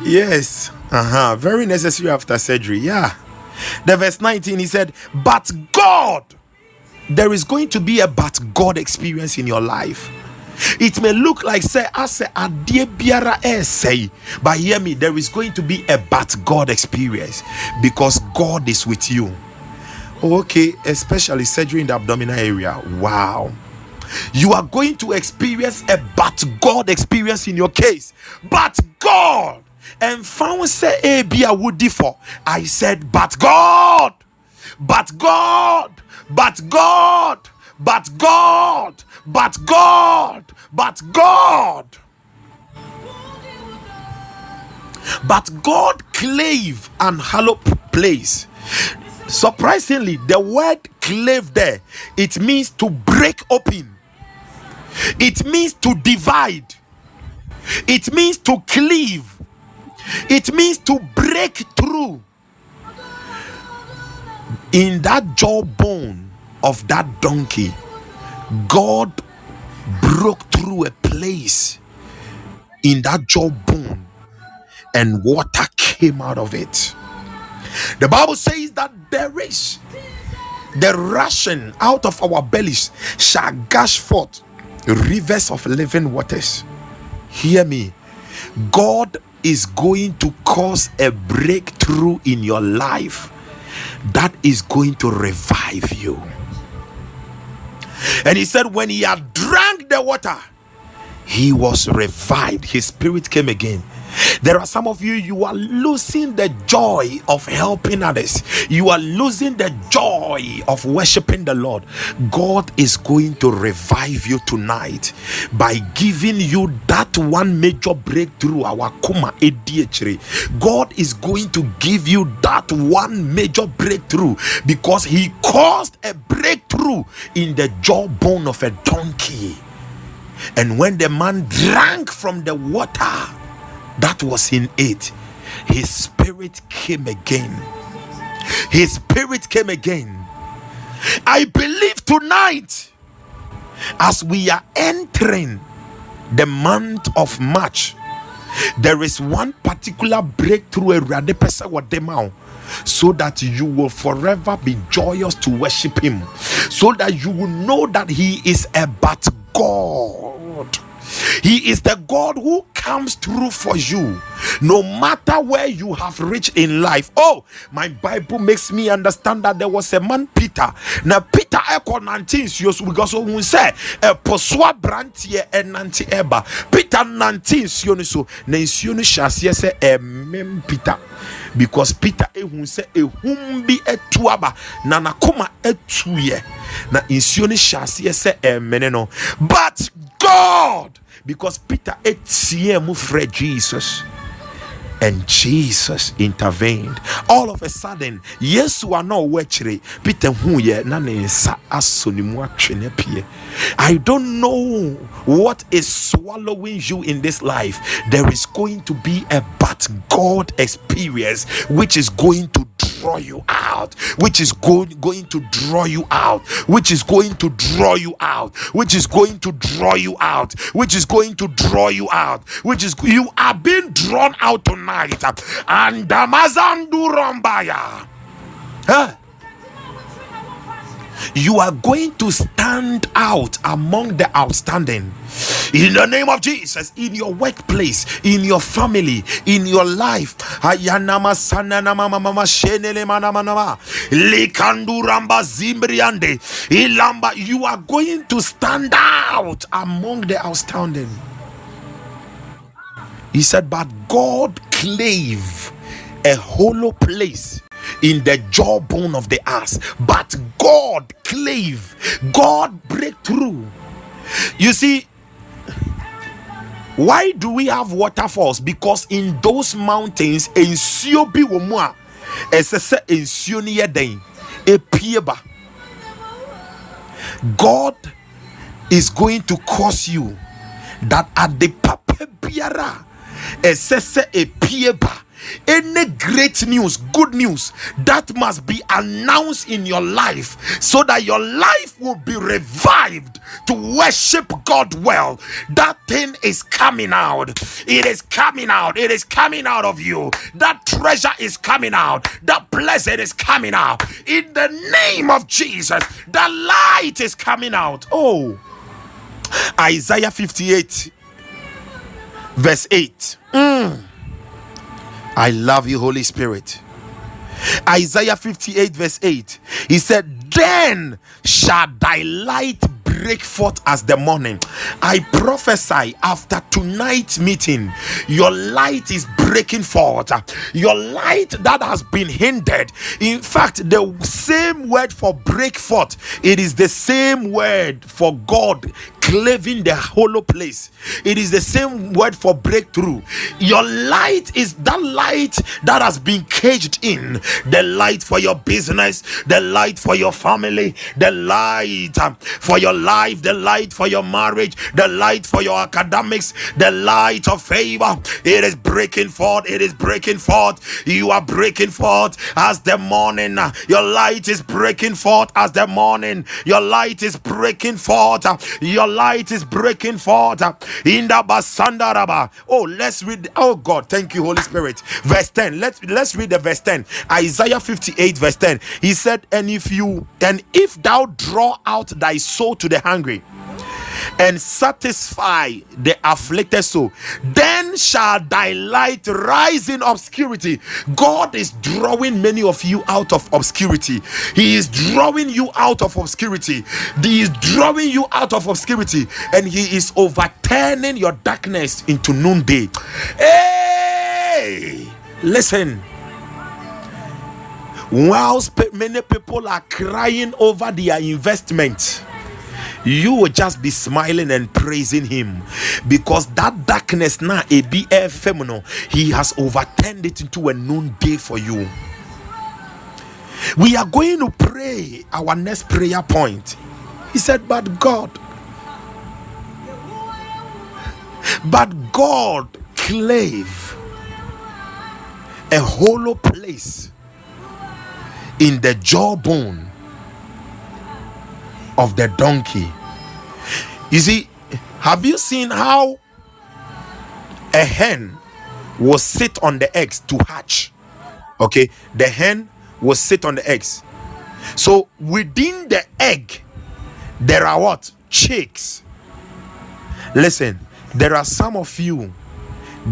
Yes. Uh-huh. Very necessary after surgery. Yeah. The verse 19, he said, But God, there is going to be a but God experience in your life. It may look like say say adie biara eh, say, but hear me, there is going to be a but God experience because God is with you. Okay, especially surgery in the abdominal area. Wow you are going to experience a but God experience in your case. But God, and found say a be a would differ. I said, but God, but God, but God, but God, but God, but God. But God clave and hollow place. Surprisingly, the word clave there it means to break open it means to divide, it means to cleave, it means to break through. In that jawbone of that donkey, God broke through a place in that jawbone and water came out of it. The Bible says that there is the rushing out of our bellies shall gush forth rivers of living waters. Hear me. God is going to cause a breakthrough in your life that is going to revive you. And he said, when he had drank the water, he was revived. His spirit came again there are some of you, you are losing the joy of helping others, you are losing the joy of worshiping the Lord. God is going to revive you tonight by giving you that one major breakthrough. Our Kuma ADHD. God is going to give you that one major breakthrough because He caused a breakthrough in the jawbone of a donkey. And when the man drank from the water, that was in it, his spirit came again. His spirit came again. I believe tonight, as we are entering the month of March, there is one particular breakthrough so that you will forever be joyous to worship him so that you will know that he is a but god he is the God who comes through for you no matter where you have reached in life. Oh, my Bible makes me understand that there was a man, Peter. Now, Peter echo 19 years because we say a poswa brantie and nanti eba. Peter 19 years so na nsuo no hyɛ sɛ ɛmem Peter because Peter ehun sɛ ehum bi etu aba na nakoma etuyɛ na nsuo no hyɛ aseɛ sɛ ɛmene no but God because Peter etie mu frɛ Jesus and Jesus intervened. All of a sudden, yes, we are Peter huye na ne nsa aso ne mu atwe I don't know what is swallowing you in this life. There is going to be a but God experience which is going to draw you out, which is going going to draw you out, which is going to draw you out, which is going to draw you out, which is going to draw you out, which is you are being drawn out tonight. And Damazandu Rambaya. Huh? You are going to stand out among the outstanding in the name of Jesus, in your workplace, in your family, in your life. You are going to stand out among the outstanding. He said, But God clave a hollow place in the jawbone of the ass, but God clave, God break through. You see, why do we have waterfalls? Because in those mountains, nsuo bi wɔ mu a ɛsɛ. God is going to cause you that at the papa biara ɛsɛ any great news, good news that must be announced in your life so that your life will be revived to worship God well. That thing is coming out. It is coming out. It is coming out of you. That treasure is coming out. That blessing is coming out. In the name of Jesus, the light is coming out. Oh, Isaiah 58, verse 8. Mm. I love you, Holy Spirit. Isaiah 58, verse 8. He said, Then shall thy light break forth as the morning. I prophesy after tonight's meeting, your light is breaking forth. Your light that has been hindered. In fact, the same word for break forth, it is the same word for God claving the hollow place. It is the same word for breakthrough. Your light is that light that has been caged in. The light for your business, the light for your family, the light um, for your life, the light for your marriage, the light for your academics, the light of favor. It is breaking forth. It is breaking forth. You are breaking forth as the morning. Your light is breaking forth as the morning. Your light is breaking forth. Your light is breaking forth in the basandaraba. Oh, let's read. Oh God, thank you, Holy Spirit. Verse 10. Let's let's read the verse 10. Isaiah 58, verse 10. He said, And if you and if thou draw out thy soul to the hungry and satisfy the afflicted soul, then shall thy light rise in obscurity. God is drawing many of you out of obscurity. He is drawing you out of obscurity. He is drawing you out of obscurity, and He is overturning your darkness into noonday. Hey, listen whilst many people are crying over their investment you will just be smiling and praising him. Because that darkness now a be feminine he has overturned it into a noonday for you. We are going to pray our next prayer point. He said but god but god clave a hollow place in the jawbone of the donkey. You see, have you seen how a hen will sit on the eggs to hatch? Okay, the hen will sit on the eggs. So within the egg, there are what? Chicks. Listen, there are some of you,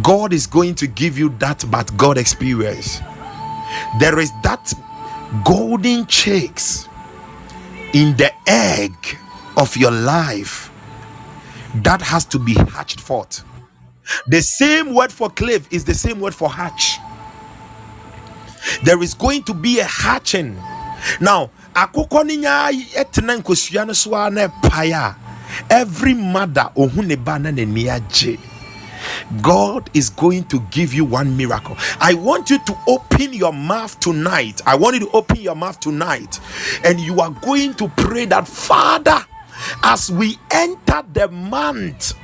God is going to give you that but God experience. There is that golden chicks in the egg of your life that has to be hatched forth. The same word for clave is the same word for hatch. There is going to be a hatching. Now, akokɔ no nya ɛtena nkosua no so a na ɛpae a every mother ohun ne na God is going to give you one miracle. I want you to open your mouth tonight. I want you to open your mouth tonight, and you are going to pray that, Father, as we enter the month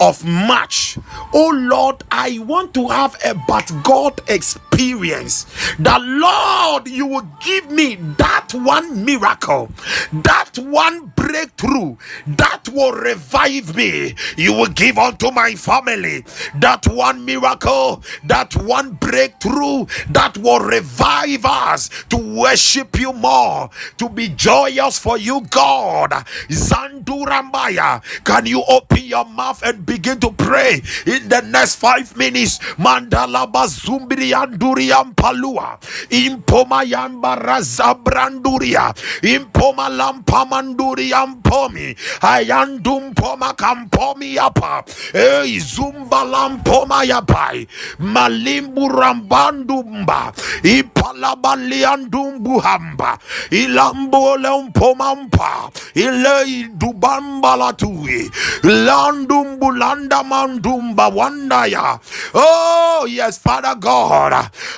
of March, oh Lord, I want to have a but God experience experience that Lord, you will give me that one miracle, that one breakthrough that will revive me. You will give unto my family that one miracle, that one breakthrough that will revive us to worship you more, to be joyous for you, God. Zandurambaya, can you open your mouth and begin to pray in the next five minutes? Mandala bazumbri anduriam palua, impoma yambara zabranduria, impoma lampamanduriam pomi, ayandum poma kampomi yapa, ei zumba lampoma yapai, malimbu rambandumba, ipalabaliandumbu hamba, ilambo lempomampa, ilei dubamba latui, landumbulanda mandumba wandaya. Oh, yes, Father God,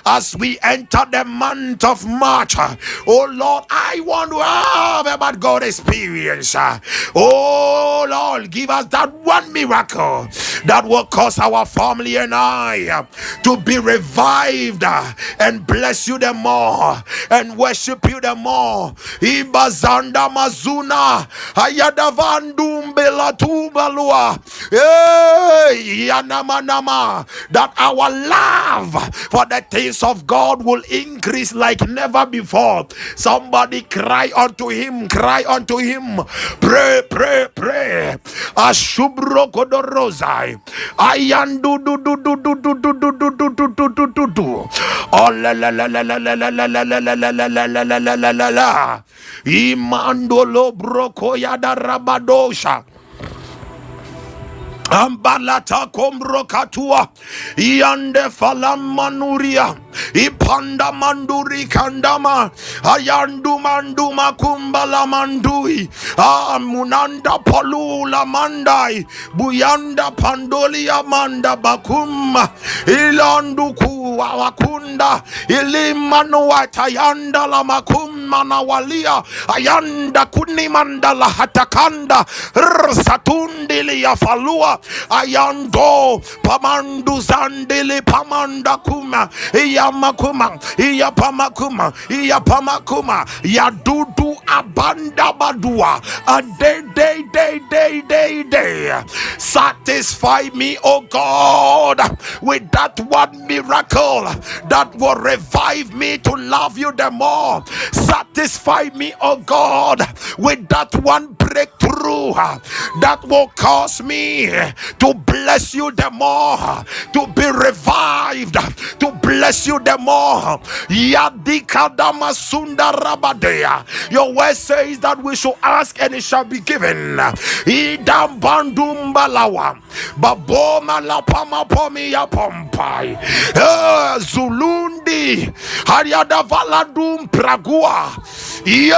as we enter the month of March, uh, oh Lord, I want to have a bad God experience. Uh, oh Lord, give us that one miracle that will cause our family and I uh, to be revived and bless you the more and worship you the more. Ibazanda mazuna. Hey. That our love for the things of God will increase like never before. Somebody cry unto him, cry unto him. Pray, pray, pray. Ashubro kodorozai. Ayandu du du du du du du du du du du du du du du. Oh la la la la la la la la la la la la la la la la la la la. Imandolo brokoya da rabadosha. Ambalata kombro katua yande falamanuria ipanda manduri kandama. Ayandu manduma kumbala mandui. Amunanda palula mandai. Buyanda pandolia amanda bakuma ilandu kuwa wakunda. Ilimanu watayanda la makuma na walia. Ayanda kunimanda la hatakanda. Satundili ya falua ayando pamandu zandili pamanda kuma iyamakuma iyapamakuma iyapamakuma yadudu abanda badua. A day day day day day day. Satisfy me oh god with that one miracle that will revive me to love you the more. Satisfy me oh god with that one breakthrough Uh, that will cause me to bless you the more, to be revived, to bless you the more. Your word says that we shall ask and it shall be given. Idam. Baboma pama pomi ya pompai. Eh, Zulundi. Hariada valadum pragua. Yeah.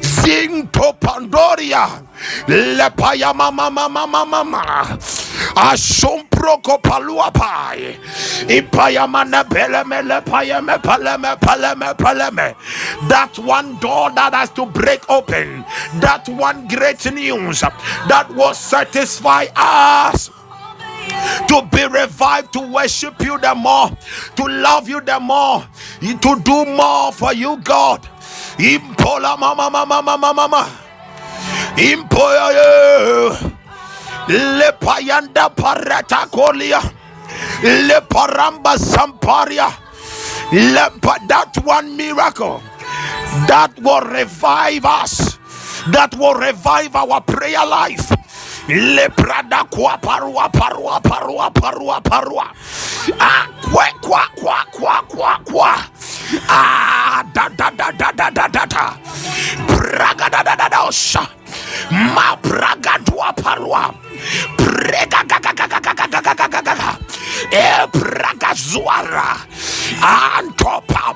Zinto Pandoria. Lepaya mama mama mama mama. Asomproko palua pai. Ipaya mana peleme lepaya me paleme paleme paleme. That one door that has to break open. That one great news that will satisfy us to be revived, to worship you the more, to love you the more, to do more for you, God. Impola mama mama mama mama. Impoya le payanda parata kolia le paramba samparia le that one miracle that will revive us that will revive our prayer life le prada kwa parua parua parua parua parua ah kwa kwa kwa kwa kwa ah da da da da da da da da da da da da osha ma parua prega ga ga ga ga ga ga ga ga ga ga ga e zuara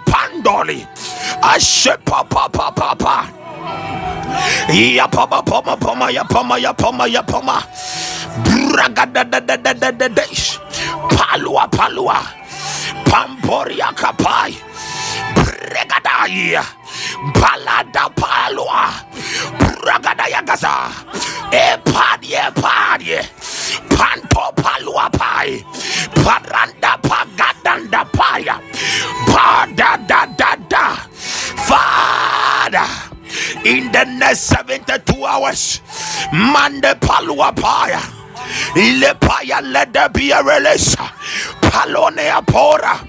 pandoli ashe pa pa pa pa pa Yapoma, poma, poma, yapoma, yapoma, yapoma. Bragadadadadadadadesh. Palua, palua. Pamporia kapai. Bregadaya. Balada palua. Bragadaya gaza. Epadie, padie. Panto palua pai. Paranda pagadanda paya. Pada da da da. Father in the next 72 hours, Mande Paluapaya, Ilepaya, let there be a release. Palonea Pora.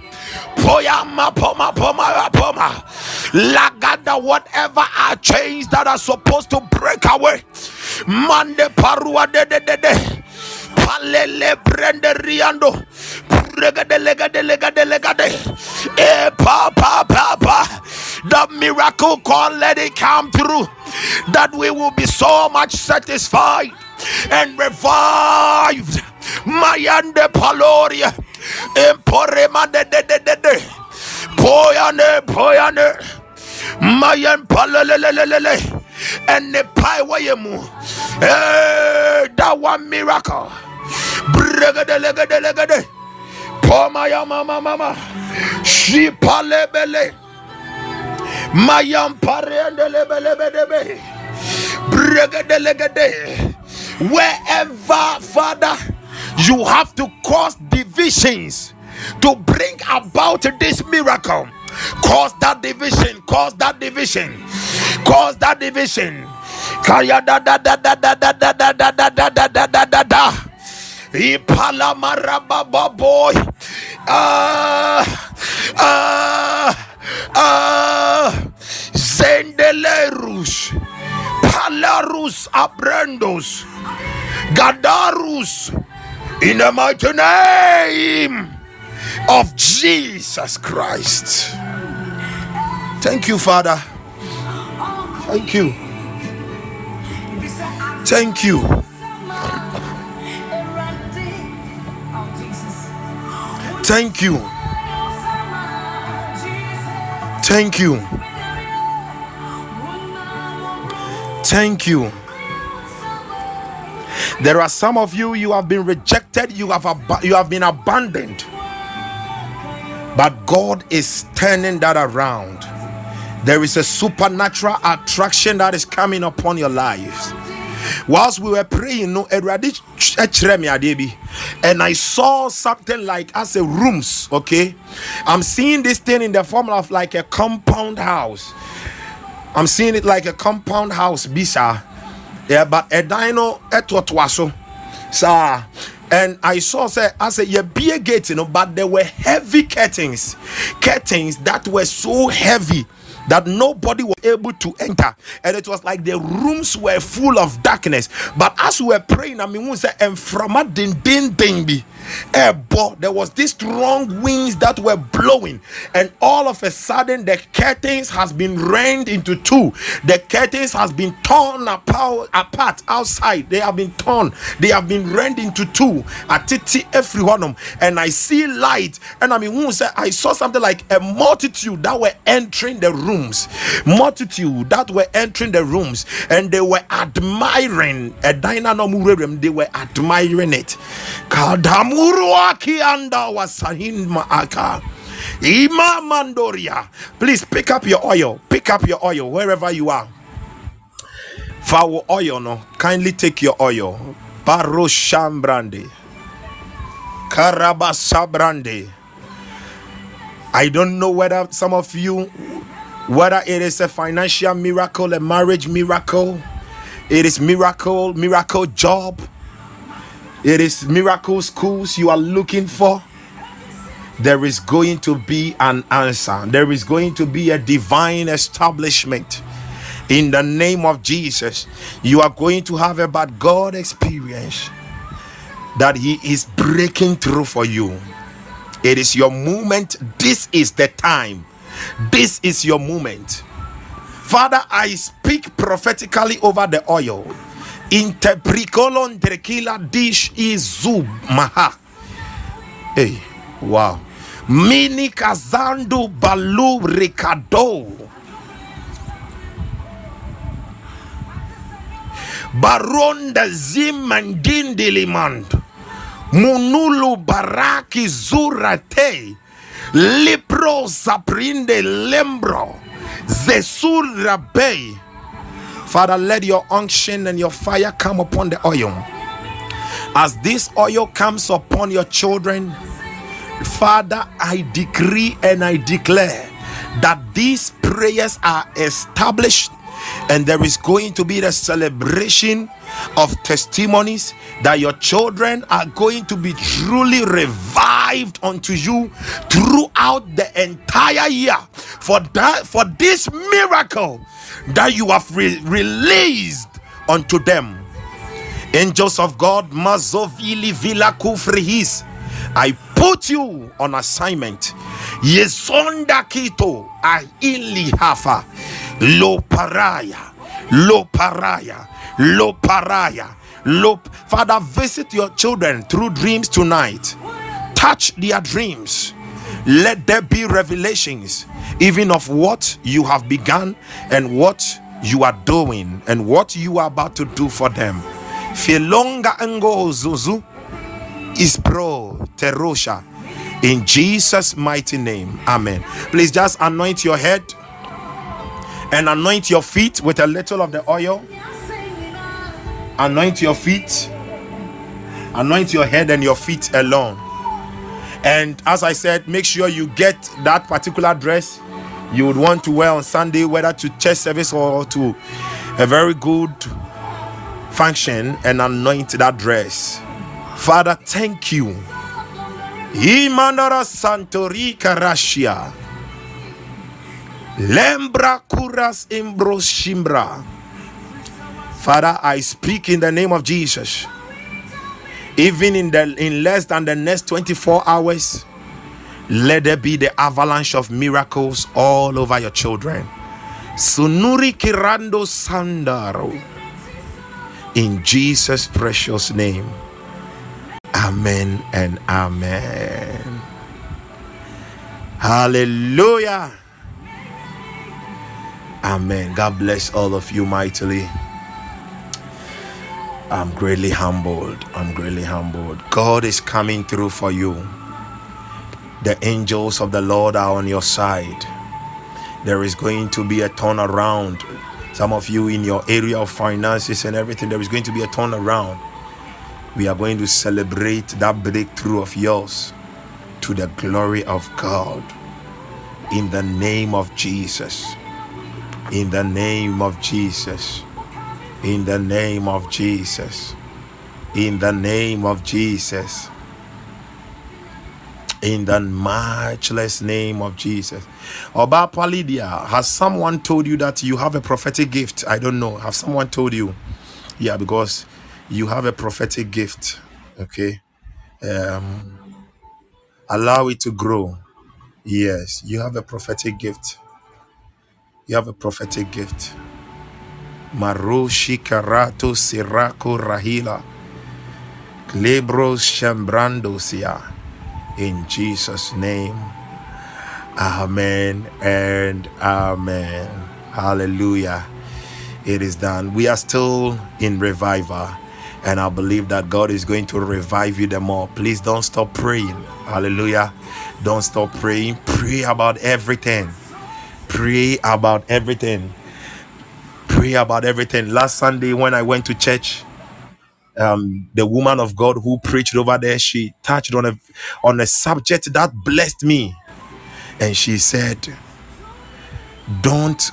Poyama poma poma poma. Lagada, whatever are chains that are supposed to break away. Mande parua de de de de. Palele brende riando. Regade legade legade legade. Eh pa pa pa pa. The miracle call let it come through. That we will be so much satisfied and revived. Mayande paloria. Emporema de de de de de. Poyane poyane. Mayan palelelelele and ɛne pae wɔyɛ mu. Eh, that one miracle. Brege de lege de lege de. Poma ya mama mama shipalebele mayampareandelebelebedebe de. wherever father you have to cause divisions to bring about this miracle cause that division cause that division cause that division boy uh, uh, uh, zendelerus palarus abrandos gadarus in the mighty name of jesus christ Thank you, Father. Thank you. Thank you. Thank you. Thank you. Thank you. There are some of you you have been rejected, you have ab- you have been abandoned. But God is turning that around. There is a supernatural attraction that is coming upon your lives. Whilst we were praying, no, eh, and I saw something like as a rooms. Okay, I'm seeing this thing in the form of like a compound house. I'm seeing it like a compound house, bisa yeah, but a dino etotoa so sir and I saw say I said yeah be a gate you know but there were heavy curtains curtains that were so heavy that nobody was able to enter. And it was like the rooms were full of darkness. But as we were praying I mean we say and from a din din din be there was this strong winds that were blowing and all of a sudden the curtains has been rent into two. The curtains has been torn apart, outside. They have been torn. They have been rent into two. Atiti every one of them and i see light and i mean i saw something like a multitude that were entering the rooms. Multitude that were entering the rooms and they were admiring. A dynamo they were admiring it Uruaki anda wasahin maaka. Ima mandoria. Please pick up your oil. Pick up your oil wherever you are. For oil, no. Kindly take your oil. Baroshambrande. Karabasabrande. I don't know whether some of you, whether it is a financial miracle, a marriage miracle, it is miracle, miracle job it is miracle schools you are looking for, there is going to be an answer. There is going to be a divine establishment. In the name of Jesus, you are going to have a bad God experience that He is breaking through for you. It is your moment. This is the time. This is your moment. Father, I speak prophetically over the oil interbricolon tequila dish izub maha. Hey wow. Mini kazandu balu ricado baronda zimandindilimand munulu baraki zurate lipro saprinde lembro. Zesur rabei Father, let your unction and your fire come upon the oil. As this oil comes upon your children, Father, I decree and I declare that these prayers are established and there is going to be the celebration of testimonies that your children are going to be truly revived unto you throughout the entire year. For that for this miracle that you have re- released unto them. Angels of god mazovili kufrihis i put you on assignment. Yesonda kito a hafa lo paraya lo paraya lo paraya lo father visit your children through dreams tonight. Touch their dreams. Let there be revelations even of what you have begun and what you are doing and what you are about to do for them. Filonga ango zuzu is pro terosha. In jesus mighty name amen. Please just anoint your head and anoint your feet with a little of the oil. Anoint your feet. Anoint your head and your feet alone. And as i said make sure you get that particular dress you would want to wear on sunday whether to church service or to a very good function and anoint that dress. Father thank you. Imandara santori karashia lembra kuras imbros father i speak in the name of jesus. Even in the in less than the next 24 hours let there be the avalanche of miracles all over your children. Sunuri kirando sandaro. In jesus precious name. Amen and amen. Hallelujah amen god bless all of you mightily I'm greatly humbled. I'm greatly humbled. God is coming through for you. The angels of the Lord are on your side. There is going to be a turnaround. Some of you in your area of finances and everything, there is going to be a turnaround. We are going to celebrate that breakthrough of yours to the glory of God. In the name of Jesus. In the name of Jesus. In the name of Jesus. In the name of Jesus. In the matchless name of Jesus. Oba Palidia, has someone told you that you have a prophetic gift? I don't know. Have someone told you? Yeah, because you have a prophetic gift. Okay. Um, allow it to grow. Yes, you have a prophetic gift. You have a prophetic gift. Marushi Karato Sirako Rahila Lebros Shambrandosia in Jesus' name. Amen and amen. Hallelujah. It is done. We are still in revival, and I believe that God is going to revive you the more. Please don't stop praying. Hallelujah. Don't stop praying. Pray about everything. Pray about everything. Pray about everything. Last Sunday, when I went to church, um, the woman of God who preached over there, she touched on a on a subject that blessed me, and she said, "Don't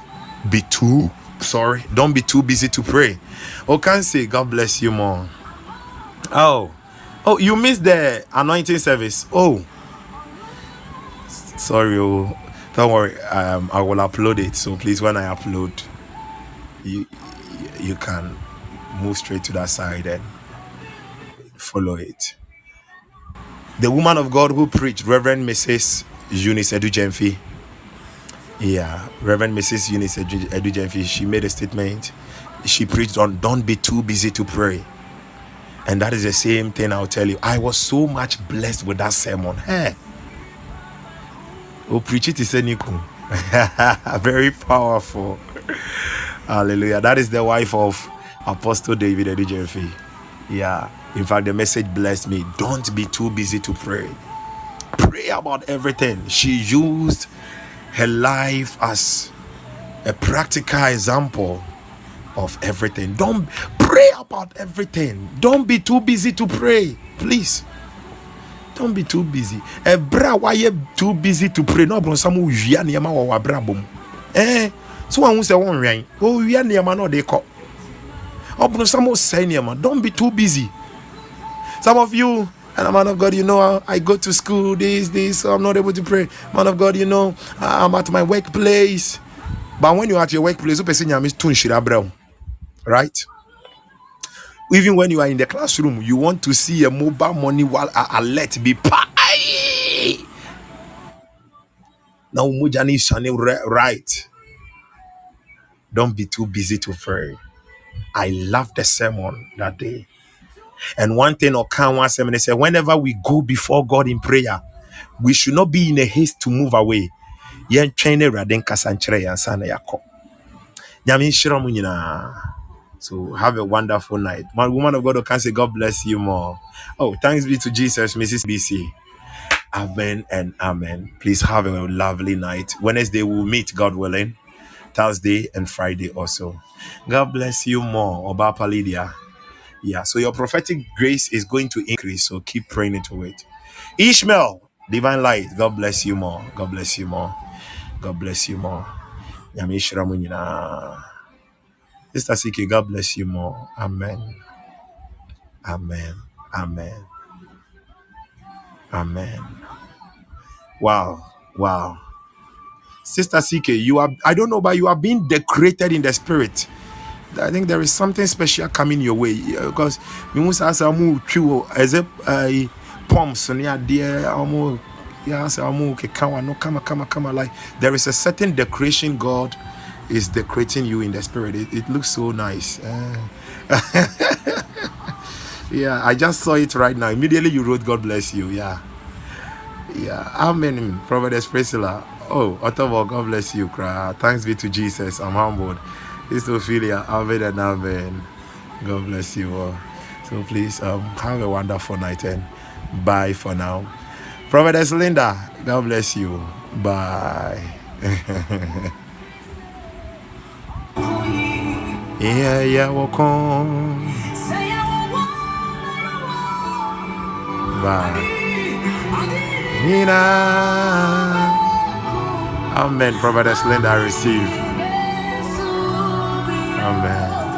be too sorry. Don't be too busy to pray." Oh, can say, "God bless you more." Oh, oh, you missed the anointing service. Oh, sorry. Oh, don't worry. Um, I will upload it. So please, when I upload, you you can move straight to that side and follow it. The woman of God who preached, Reverend Mrs. Eunice Edu Yeah, Reverend Mrs. Eunice Edu she made a statement. She preached on don't be too busy to pray. And that is the same thing I'll tell you. I was so much blessed with that sermon. Hey. Oh, preach it is Very powerful. Hallelujah. That is the wife of Apostle David Edijefi. Yeah. In fact, the message blessed me. Don't be too busy to pray. Pray about everything. She used her life as a practical example of everything. Don't pray about everything. Don't be too busy to pray, please. Don't be too busy. Ebra why you too busy to pray? Bro, some wia niyama wa wabra bom. Eh, so one who say one rain. Oh, wia niyama no they call. Oh, bro, some say niyama. Don't be too busy. Some of you, and a man of God, you know, I go to school, this, this, so I'm not able to pray. Man of God, you know, I'm at my workplace. But when you're at your workplace, you personally miss too much. right? Even when you are in the classroom, you want to see a mobile money while alert be pie. Now, Mujani Shani, right? Don't be too busy to pray. I love the sermon that day. And one thing or can one sermon they say, whenever we go before God in prayer, we should not be in a haste to move away. Yen train raden kasanchre yansana yako. Nyame nhyira mu. So have a wonderful night. My woman of God can say, God bless you more. Oh, thanks be to Jesus, Mrs. BC. Amen and amen. Please have a lovely night. Wednesday we'll meet, God willing. Thursday and Friday also. God bless you more, Obapa Lydia. Yeah, so your prophetic grace is going to increase. So keep praying into it. Ishmael, divine light. God bless you more. God bless you more. God bless you more. Yamishra Munina. Sister Siki, God bless you more. Amen. Amen. Amen. Amen. Wow. Wow. Sister CK, you are, I don't know, but you are being decorated in the spirit. I think there is something special coming your way because we must ask a move true as a pumps and yeah, dear, yes, I'm okay, come no, come, come, come, like there is a certain decoration God is decorating you in the spirit. It, it looks so nice. Uh, yeah, I just saw it right now. Immediately you wrote, God bless you. Yeah. Yeah. Amen. Prophetess Priscilla. Oh, Ottawa, God bless you. Thanks be to Jesus. I'm humbled. It's Ophelia. Amen and amen. God bless you all. So please um, have a wonderful night and bye for now. Prophetess Linda, God bless you. Bye. Yeah, yeah, walk on. Bye. Nina. Amen. Prophetess Linda, I receive. Amen.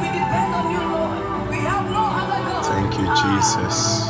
We depend on you, Lord. We have no other Lord. Thank you, Jesus.